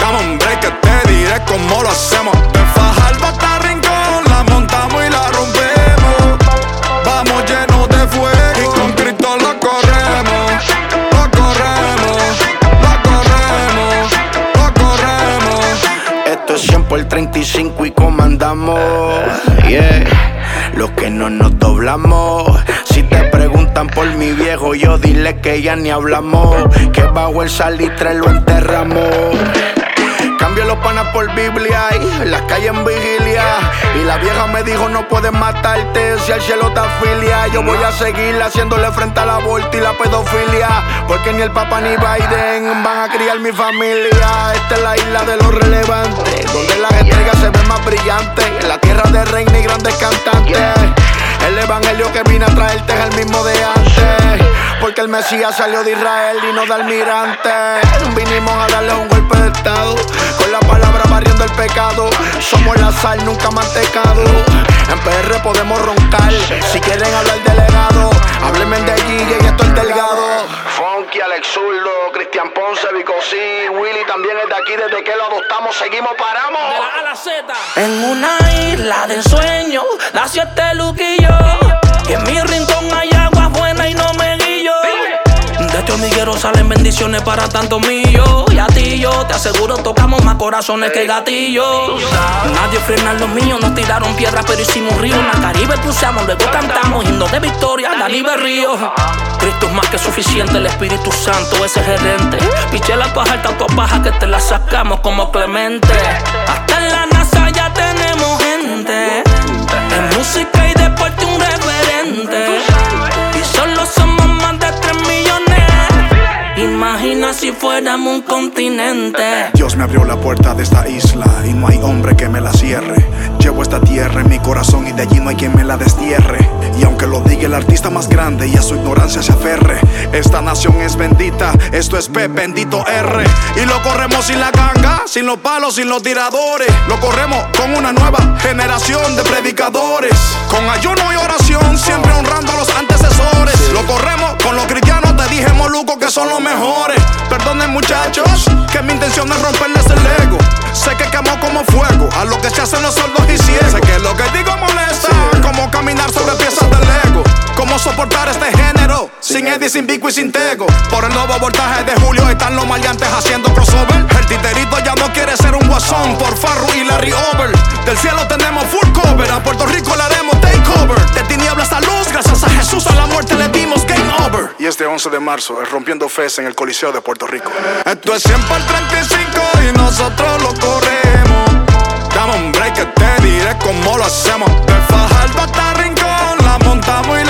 Come on, break, que te diré cómo lo hacemos. De Fajardo hasta Rincón, la montamos y la rompemos. Vamos llenos de fuego y con Cristo lo corremos. Lo corremos, lo corremos, lo corremos. Esto es 100 por 35 y comandamos. Los que no nos doblamos. Si te preguntan por mi viejo, yo dile que ya ni hablamos. Que bajo el salitre lo enterramos. Cambio los panas por Biblia y las calles en vigilia. Y la vieja me dijo: No puedes matarte si el cielo te afilia. Yo voy a seguir haciéndole frente a la aborto y la pedofilia. Porque ni el Papa ni Biden van a criar mi familia. Esta es la isla de los relevantes, donde las estrellas se ven más brillantes. En la tierra de reina y grandes cantantes. El evangelio que vine a traerte es el mismo de antes. Porque el Mesías salió de Israel y no de almirante. Vinimos a darle un golpe de estado. Con la palabra barriendo el pecado. Somos la sal, nunca mantecado. En PR podemos roncar. Si quieren hablar de legado, háblenme de Gigi y esto es delgado. Funky, Alex Zurdo, Cristian Ponce, Willy también es de aquí. Desde que lo adoptamos, seguimos, paramos. A la Z. En una isla de sueño, nació este luquillo. Y en mi rincón bendiciones para tantos millos. Y a ti yo te aseguro tocamos más corazones que gatillos. Nadie frena los míos, nos tiraron piedras pero hicimos río. En la Caribe cruceamos, luego cantamos himnos de victoria, Caribe Río. Cristo es más que suficiente, el Espíritu Santo ese gerente. Piché la paja, tanto paja que te la sacamos como Clemente. Hasta en la NASA ya tenemos gente. En música y deporte un referente. Y solo somos Imagina si fuéramos un continente. Dios me abrió la puerta de esta isla y no hay hombre que me la cierre. Llevo esta tierra en mi corazón y de allí no hay quien me la destierre. Y aunque lo diga el artista más grande y a su ignorancia se aferre, esta nación es bendita, esto es P, bendito R. Y lo corremos sin la ganga, sin los palos, sin los tiradores. Lo corremos con una nueva generación de predicadores. Con ayuno y oración, siempre honrando a los antecesores. Lo corremos con los cristianos, te dije Moluco que son los mejores. Perdonen muchachos, que mi intención es romperles el ego. Sé que quemó como fuego a lo que se hacen los sordos y ciegos. Sé que lo que digo molesta, como caminar sobre piezas del ego. Cómo soportar este género, sin Eddie, sin Vico y sin Tego. Por el nuevo voltaje de Julio están los maleantes haciendo crossover. El titerito ya no quiere ser un guasón por Farru y Larry Over. Del cielo tenemos full cover, a Puerto Rico le haremos takeover. De tinieblas a luz, gracias a Jesús a la muerte le dimos game over. Y este 11 de marzo es rompiendo en el Coliseo de Puerto Rico. Esto es 100 por 35 y nosotros lo corremos. Dame un break que te diré cómo lo hacemos. De Fajardo hasta Rincón la montamos y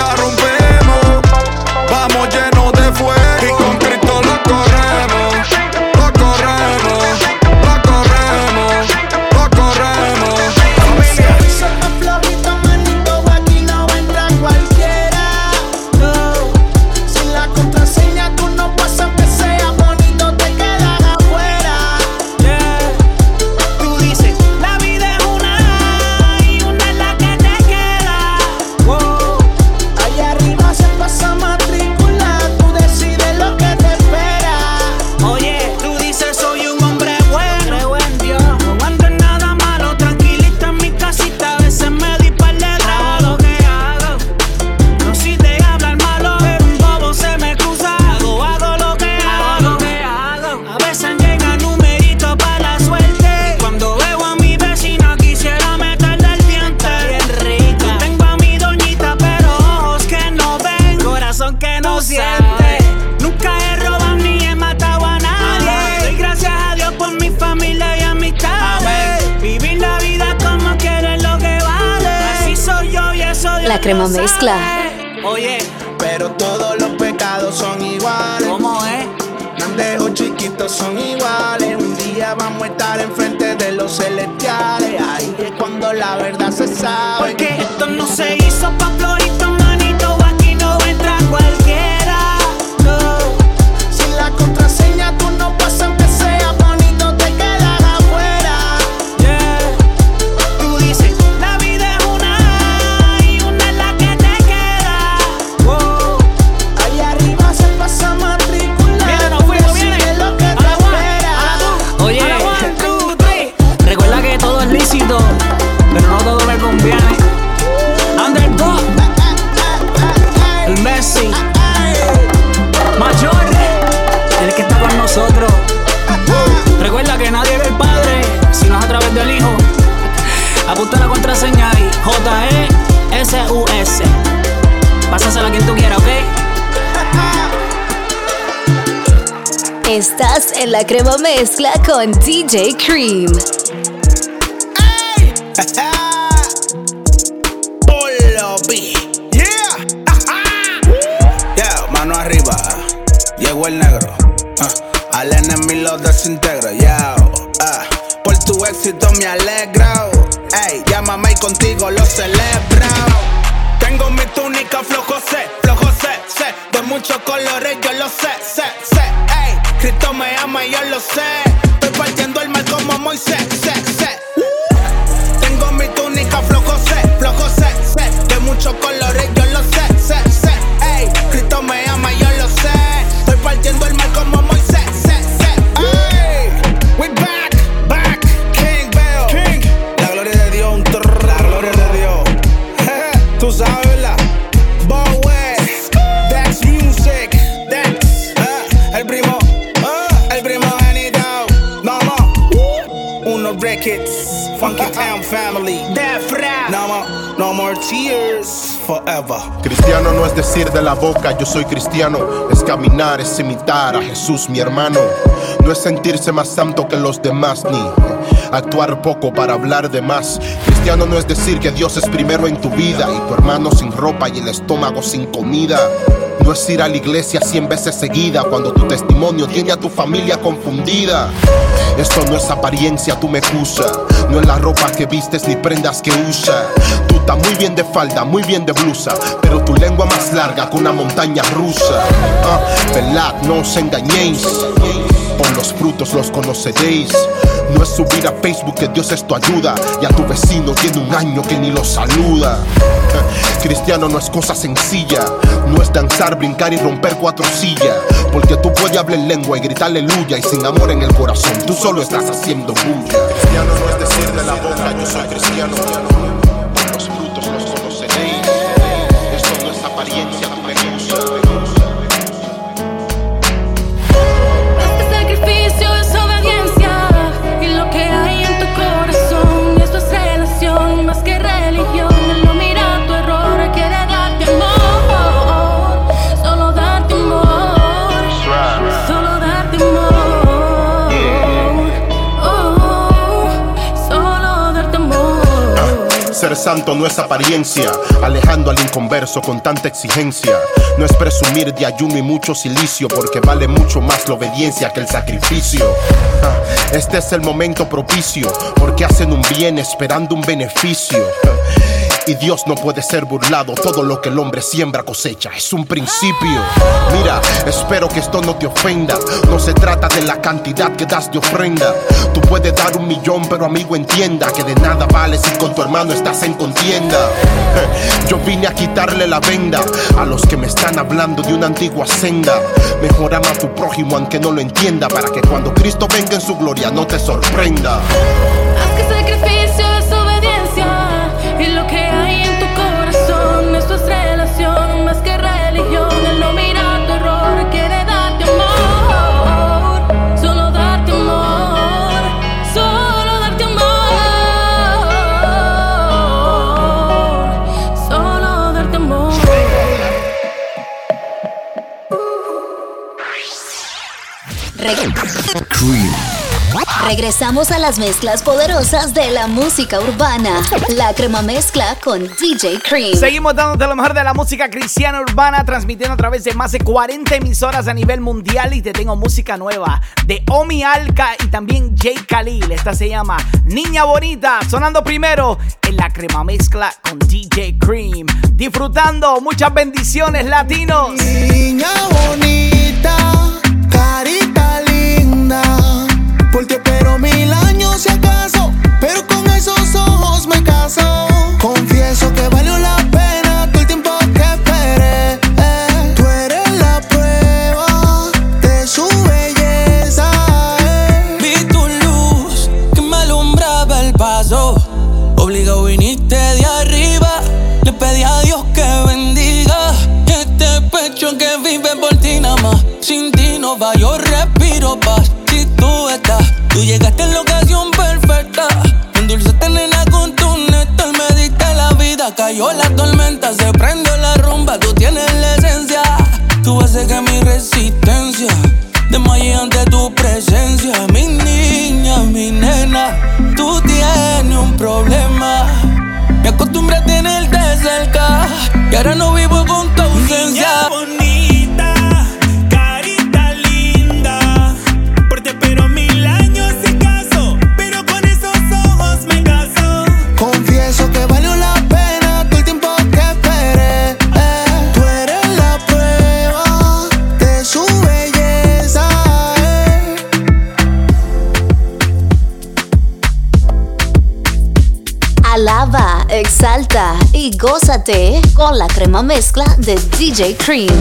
crema mezcla. Oye, pero todos los pecados son iguales. ¿Cómo es? Grandes o chiquitos son iguales. Un día vamos a estar enfrente de los celestiales. Ahí es cuando la verdad se sabe. Porque esto no se hizo pa' en la crema mezcla con DJ Cream. Polo B. Yeah. Yeah, mano arriba. Llegó el negro. Ah, Al enemigo lo desintegro. Yeah. Ah, por tu éxito me alegro. Ey, llámame y contigo lo celebro. Tengo mi túnica flojo sé, flojo sé, sé. De muchos colores yo lo sé, sé, sé. Cristo me ama y yo lo sé. Estoy partiendo el mal como Moisés, Cristiano no es decir de la boca, yo soy cristiano. Es caminar, es imitar a Jesús, mi hermano. No es sentirse más santo que los demás, ni actuar poco para hablar de más. Cristiano no es decir que Dios es primero en tu vida y tu hermano sin ropa y el estómago sin comida. No es ir a la iglesia cien veces seguida cuando tu testimonio tiene a tu familia confundida. Esto no es apariencia, tú me. No es la ropa que vistes ni prendas que usa. Tú estás muy bien de falda, muy bien de blusa, pero tu lengua más larga que una montaña rusa. Ah, no os engañéis. Por los frutos los conoceréis. No es subir a Facebook que Dios es tu ayuda y a tu vecino tiene un año que ni lo saluda. Cristiano no es cosa sencilla, no es danzar, brincar y romper cuatro sillas. Porque tú puedes hablar en lengua y gritar aleluya y sin amor en el corazón, tú solo estás haciendo bulla. Cristiano no es decir de la boca, yo soy cristiano. Los frutos los conoceréis. Esto no es apariencia, santo no es apariencia, alejando al inconverso con tanta exigencia. No es presumir de ayuno y mucho silicio, porque vale mucho más la obediencia que el sacrificio. Ah, Este es el momento propicio, porque hacen un bien esperando un beneficio. Y Dios no puede ser burlado, todo lo que el hombre siembra cosecha, es un principio. Mira, espero que esto no te ofenda, no se trata de la cantidad que das de ofrenda. Tú puedes dar un millón, pero amigo entienda que de nada vale si con tu hermano estás en contienda. Yo vine a quitarle la venda a los que me están hablando de una antigua senda. Mejor ama a tu prójimo aunque no lo entienda, para que cuando Cristo venga en su gloria no te sorprenda. Regresamos a las mezclas poderosas de la música urbana. La crema mezcla con DJ Cream. Seguimos dándote lo mejor de la música cristiana urbana, transmitiendo a través de más de 40 emisoras a nivel mundial. Y te tengo música nueva de Omi Alka y también Jay Khalil. Esta se llama Niña Bonita, sonando primero en la crema mezcla con DJ Cream. Disfrutando, muchas bendiciones, latinos. Niña bonita, carita yo respiro. Si tú estás, tú llegaste en la ocasión Cayó la tormenta, se prendió la rumba. Tú tienes la esencia. Tú haces que mi resistencia desmaye ante tu presencia. Mi niña, mi nena, tú tienes un problema. Me acostumbré a tenerte cerca y ahora no vivo con tu ausencia. Gózate con la crema mezcla de DJ Cream.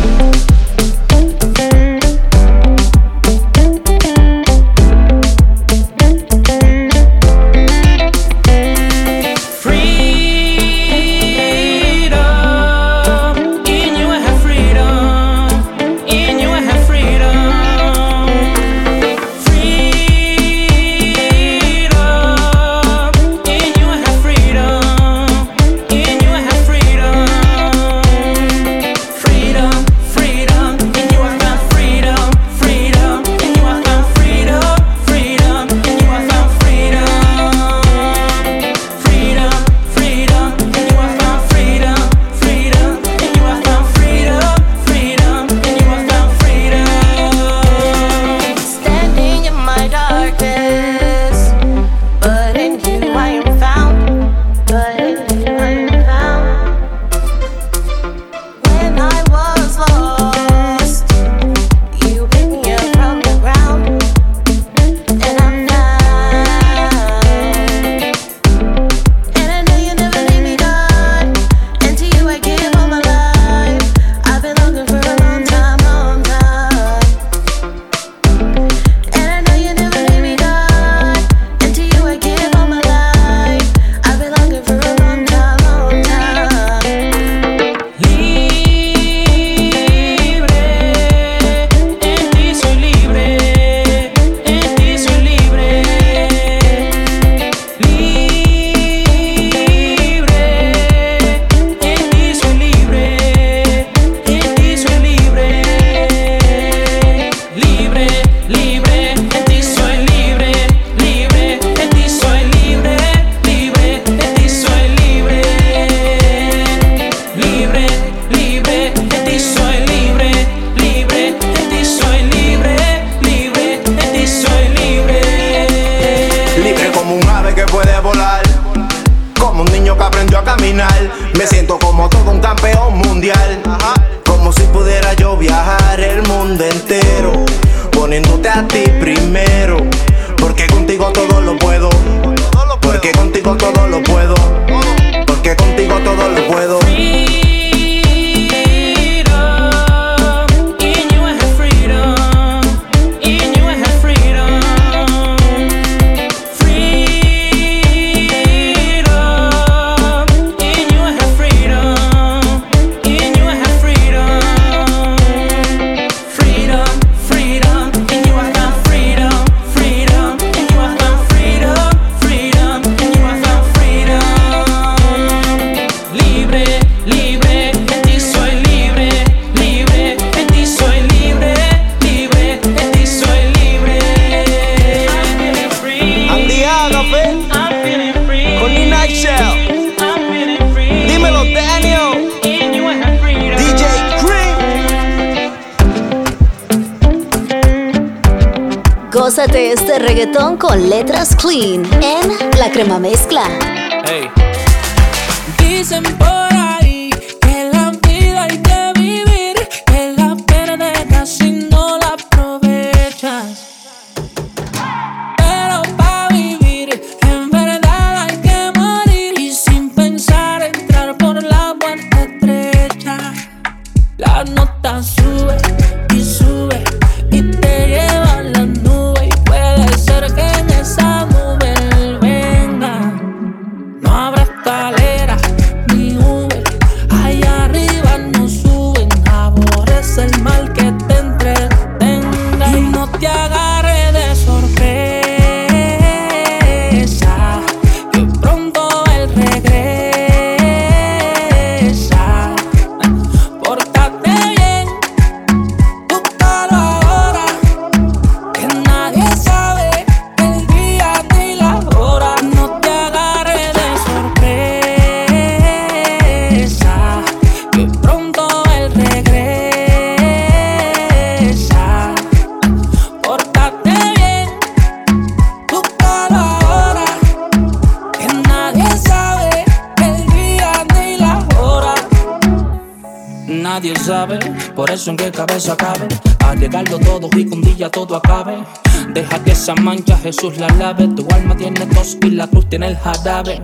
La lave. Tu alma tiene tos y la cruz tiene el jarabe.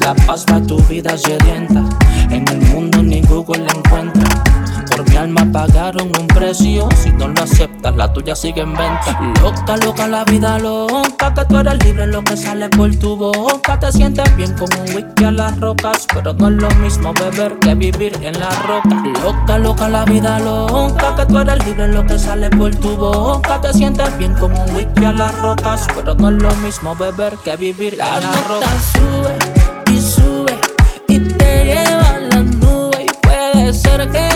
La paz para tu vida sedienta. En el mundo ni Google la encuentra. Por mi alma pagaron un precio. Si no lo aceptas, la tuya sigue en venta. Loca, loca, la vida loca. Que tú eres libre lo que sale por tu boca. Te sientes bien como un whisky a las rocas. Pero no es lo mismo beber que vivir en la roca. Loca, loca, la vida loca. Que tú eres libre lo que sale por tu boca. Te sientes bien como un whisky a las rocas. Pero no es lo mismo beber que vivir la en la roca. Sube y sube y te lleva a la nube. Y puede ser que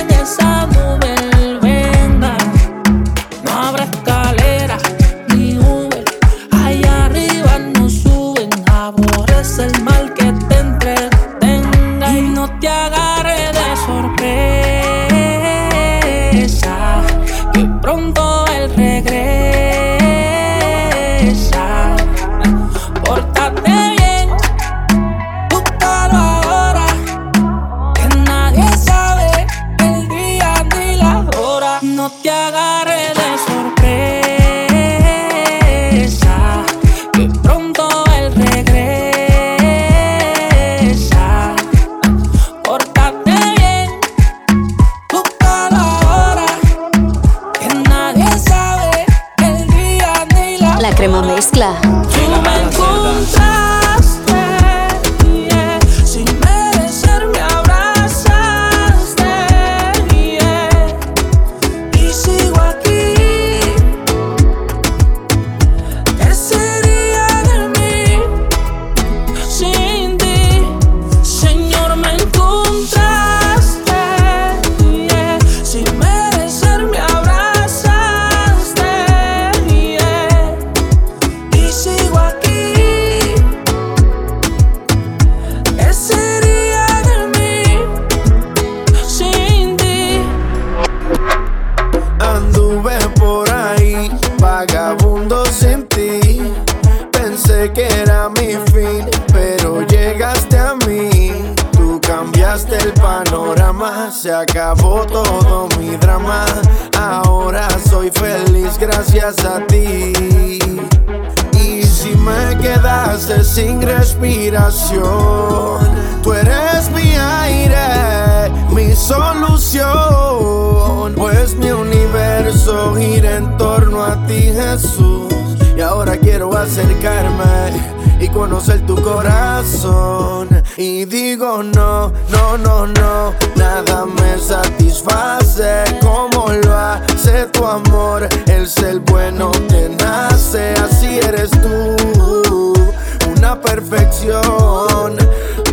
El ser bueno te nace, así eres tú, una perfección.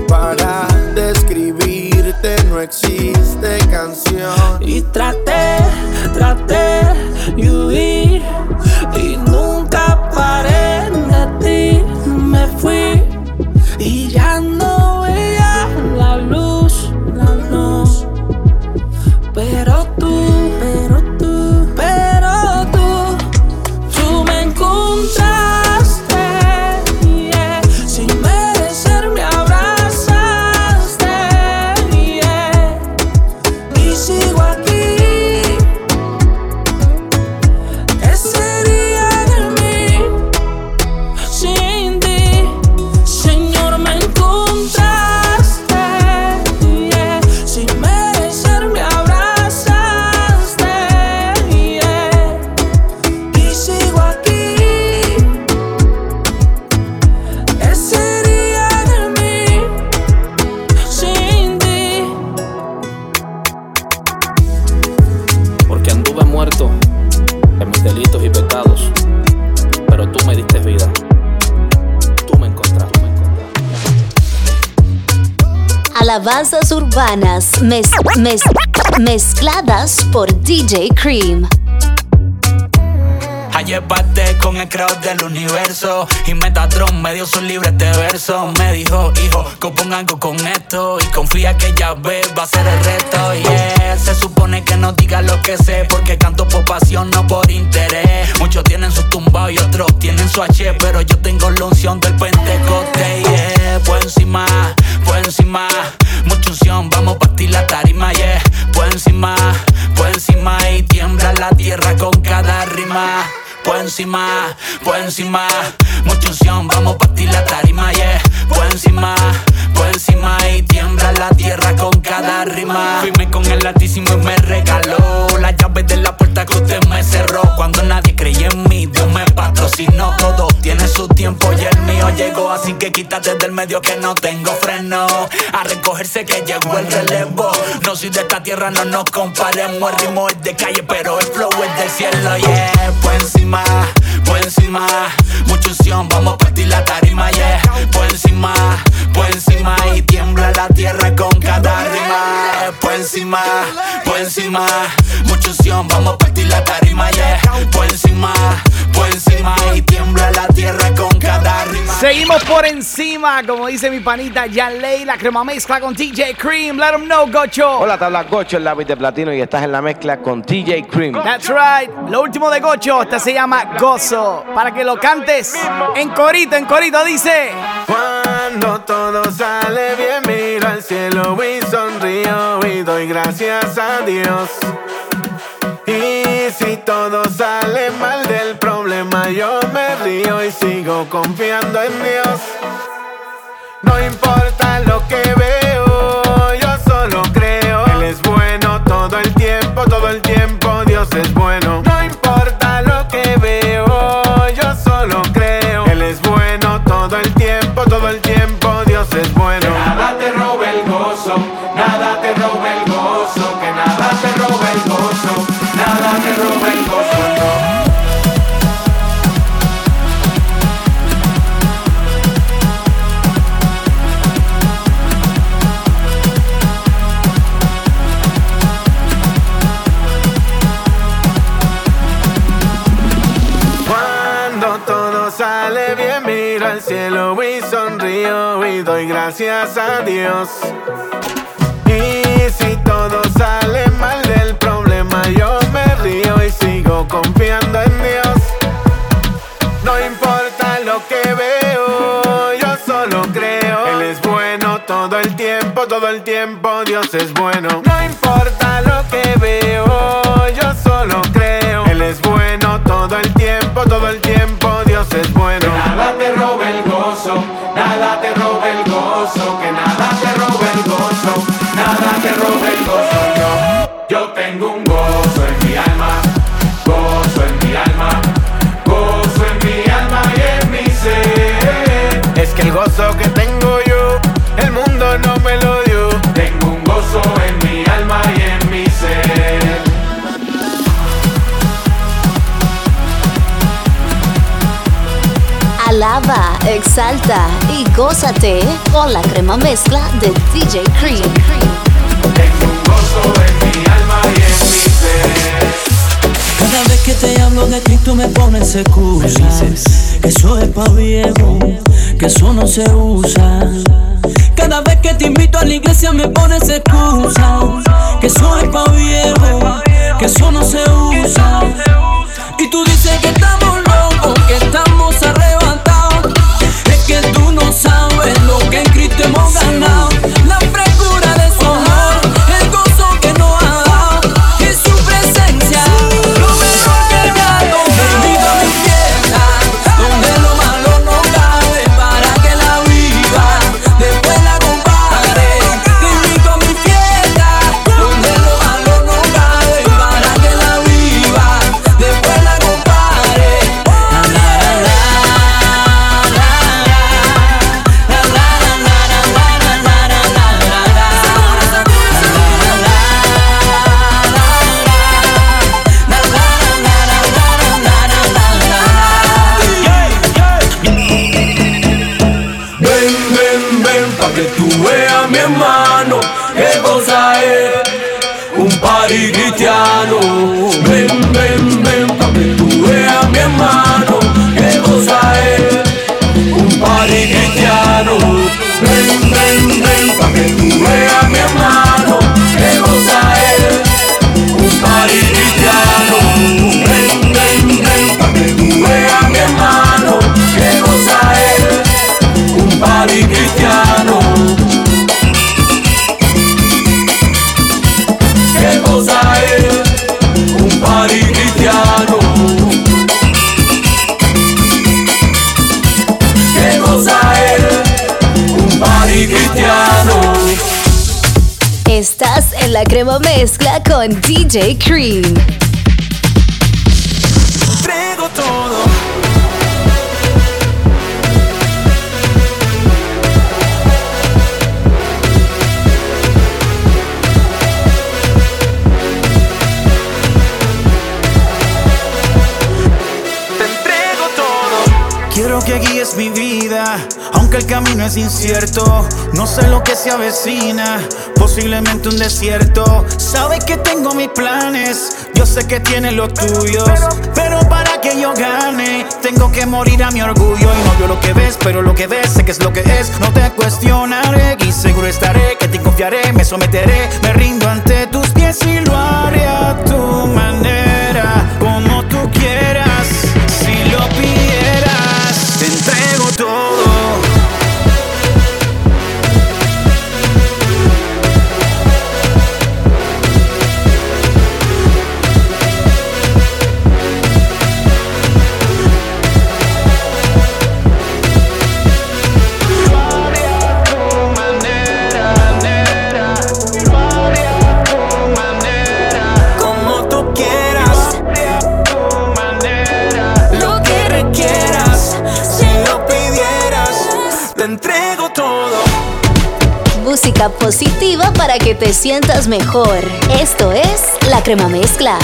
Para describirte no existe canción. Y traté, traté de huir y nunca paré de ti. Me fui Alabanzas urbanas mez- mez- mezcladas por DJ Cream. Ayer parte con el crowd del universo. Y Metatron me dio su libre este verso. Me dijo, hijo, compón algo con esto. Y confía que ya ve, va a ser el resto Yeah, se supone que no diga lo que sé Porque canto por pasión, no por interés. Muchos tienen su tumbao y otros tienen su H Pero yo tengo la unción del pentecoste. Yeah, por encima, por encima. Mucha unción, vamos a partir la tarima Yeah, por encima, por encima. Y tiembla la tierra con cada rima por encima, por encima, mucha unción, vamos a partir la tarima, yeah, por encima, por encima y tiembla la tierra con cada rima. Firme con el altísimo y me regaló la llave de la puerta que usted me cerró. Cuando nadie creía en mí, Dios me patrocinó. Todo tiene su tiempo y el mío llegó, así que quítate del medio que no tengo freno. A recogerse que llegó el relevo. No soy de esta tierra, no nos comparemos. El ritmo es de calle, pero el flow es del cielo, yeah, por encima, por encima, mucha unción, vamos a partir la tarima, yeah, por encima, por encima. Y tiembla la tierra con cada rima, por encima, por encima, mucha unción, vamos a partir la tarima, yeah, por encima, por encima y tiembla la tierra con cada rima. Seguimos por encima, como dice mi panita Ley, la crema mezcla con DJ Cream. Let them know, Gocho. Hola, te habla Gocho, el lápiz de platino y estás en la mezcla con TJ Cream. That's right. Lo último de Gocho, este se llama Gozo. Para que lo cantes en corito, en corito, dice. Cuando todo sale bien, miro al cielo y sonrío y doy gracias a Dios. Y si todo sale mal del yo me río y sigo confiando en Dios. No importa lo que veo, gracias a Dios. Y si todo sale mal del problema, yo me río y sigo confiando en Dios. No importa lo que veo, yo solo creo. Él es bueno todo el tiempo, todo el tiempo Dios es bueno. No importa tengo un gozo en mi alma, gozo en mi alma, gozo en mi alma y en mi ser. Es que el gozo que tengo yo, el mundo no me lo dio. Tengo un gozo en mi alma y en mi ser. Alaba, exalta y gózate con la crema mezcla de DJ Cream. Tengo un gozo en Cada vez que te hablo de ti tú me pones excusas. Que eso es pa' viejo, que eso no se usa. Cada vez que te invito a la iglesia me pones excusas. Que eso es pa' viejo, que eso no se usa. Y tú dices que estamos locos, que con DJ Cream. Entrego todo. Quiero que guíes mi vida, aunque el camino es incierto. No sé lo que se avecina, posiblemente un desierto. Sabes que tengo mis planes, yo sé que tienes los tuyos. Pero para que yo gane, tengo que morir a mi orgullo. Y no veo lo que ves, pero lo que ves, sé que es lo que es. No te cuestionaré y seguro estaré, que te confiaré, me someteré. Me rindo ante tus pies y lo haré a tu manera, te sientas mejor. Esto es la crema mezcla.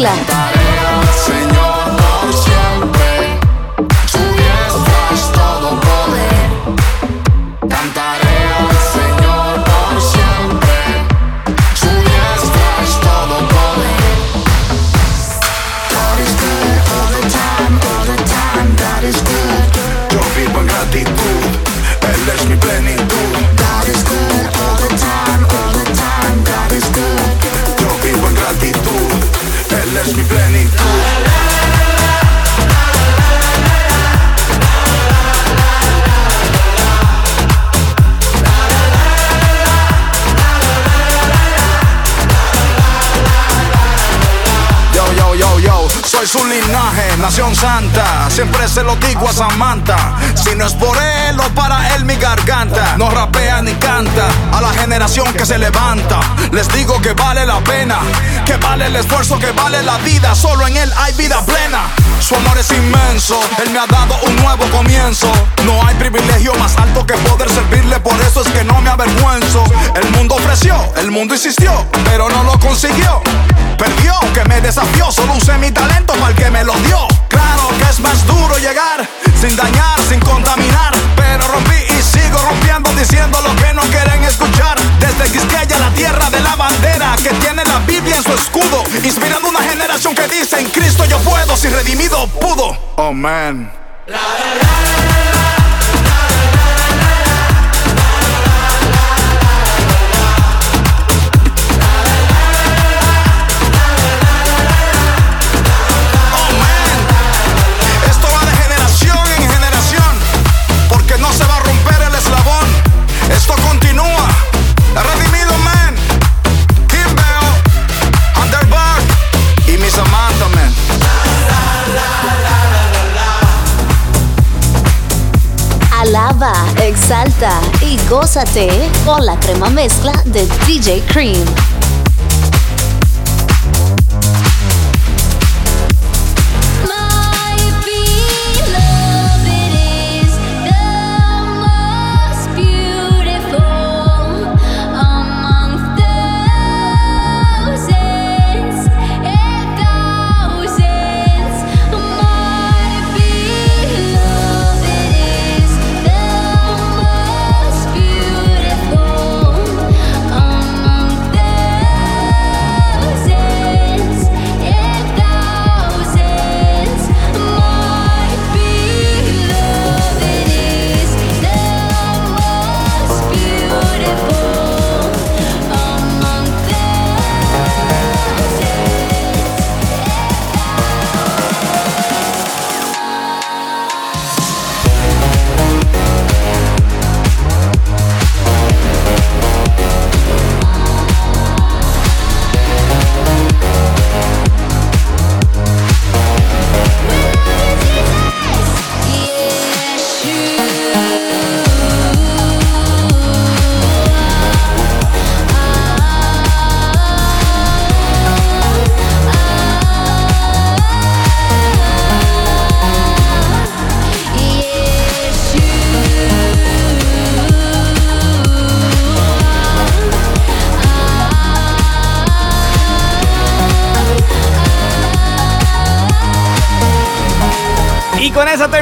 Mezcla. Santa. Siempre se lo digo a Samantha. Si no es por él o para él mi garganta. No rapea ni canta a la generación que se levanta. Les digo que vale la pena, que vale el esfuerzo, que vale la vida. Solo en él hay vida plena. Su amor es inmenso, él me ha dado un nuevo comienzo. No hay privilegio más alto que poder servirle, por eso es que no me avergüenzo. El mundo ofreció, el mundo insistió, pero no lo consiguió. Perdió, que me desafió, solo usé mi talento para el que me lo dio. Claro que es más duro llegar, sin dañar, sin contaminar. Pero rompí y sigo rompiendo, diciendo lo que no quieren escuchar. Desde Quisqueya, la tierra de la bandera, que tiene la Biblia en su escudo. Inspirando una generación que dice, en Cristo yo puedo, si redimido pudo. Oh man. Esto gózate con la crema mezcla de DJ Cream.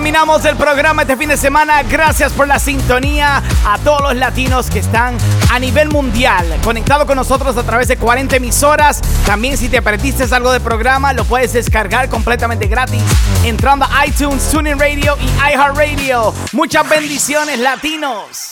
Terminamos el programa este fin de semana. Gracias por la sintonía a todos los latinos que están a nivel mundial conectados con nosotros a través de 40 emisoras. También si te perdiste algo de programa, lo puedes descargar completamente gratis entrando a iTunes, TuneIn Radio y iHeartRadio. Muchas bendiciones latinos.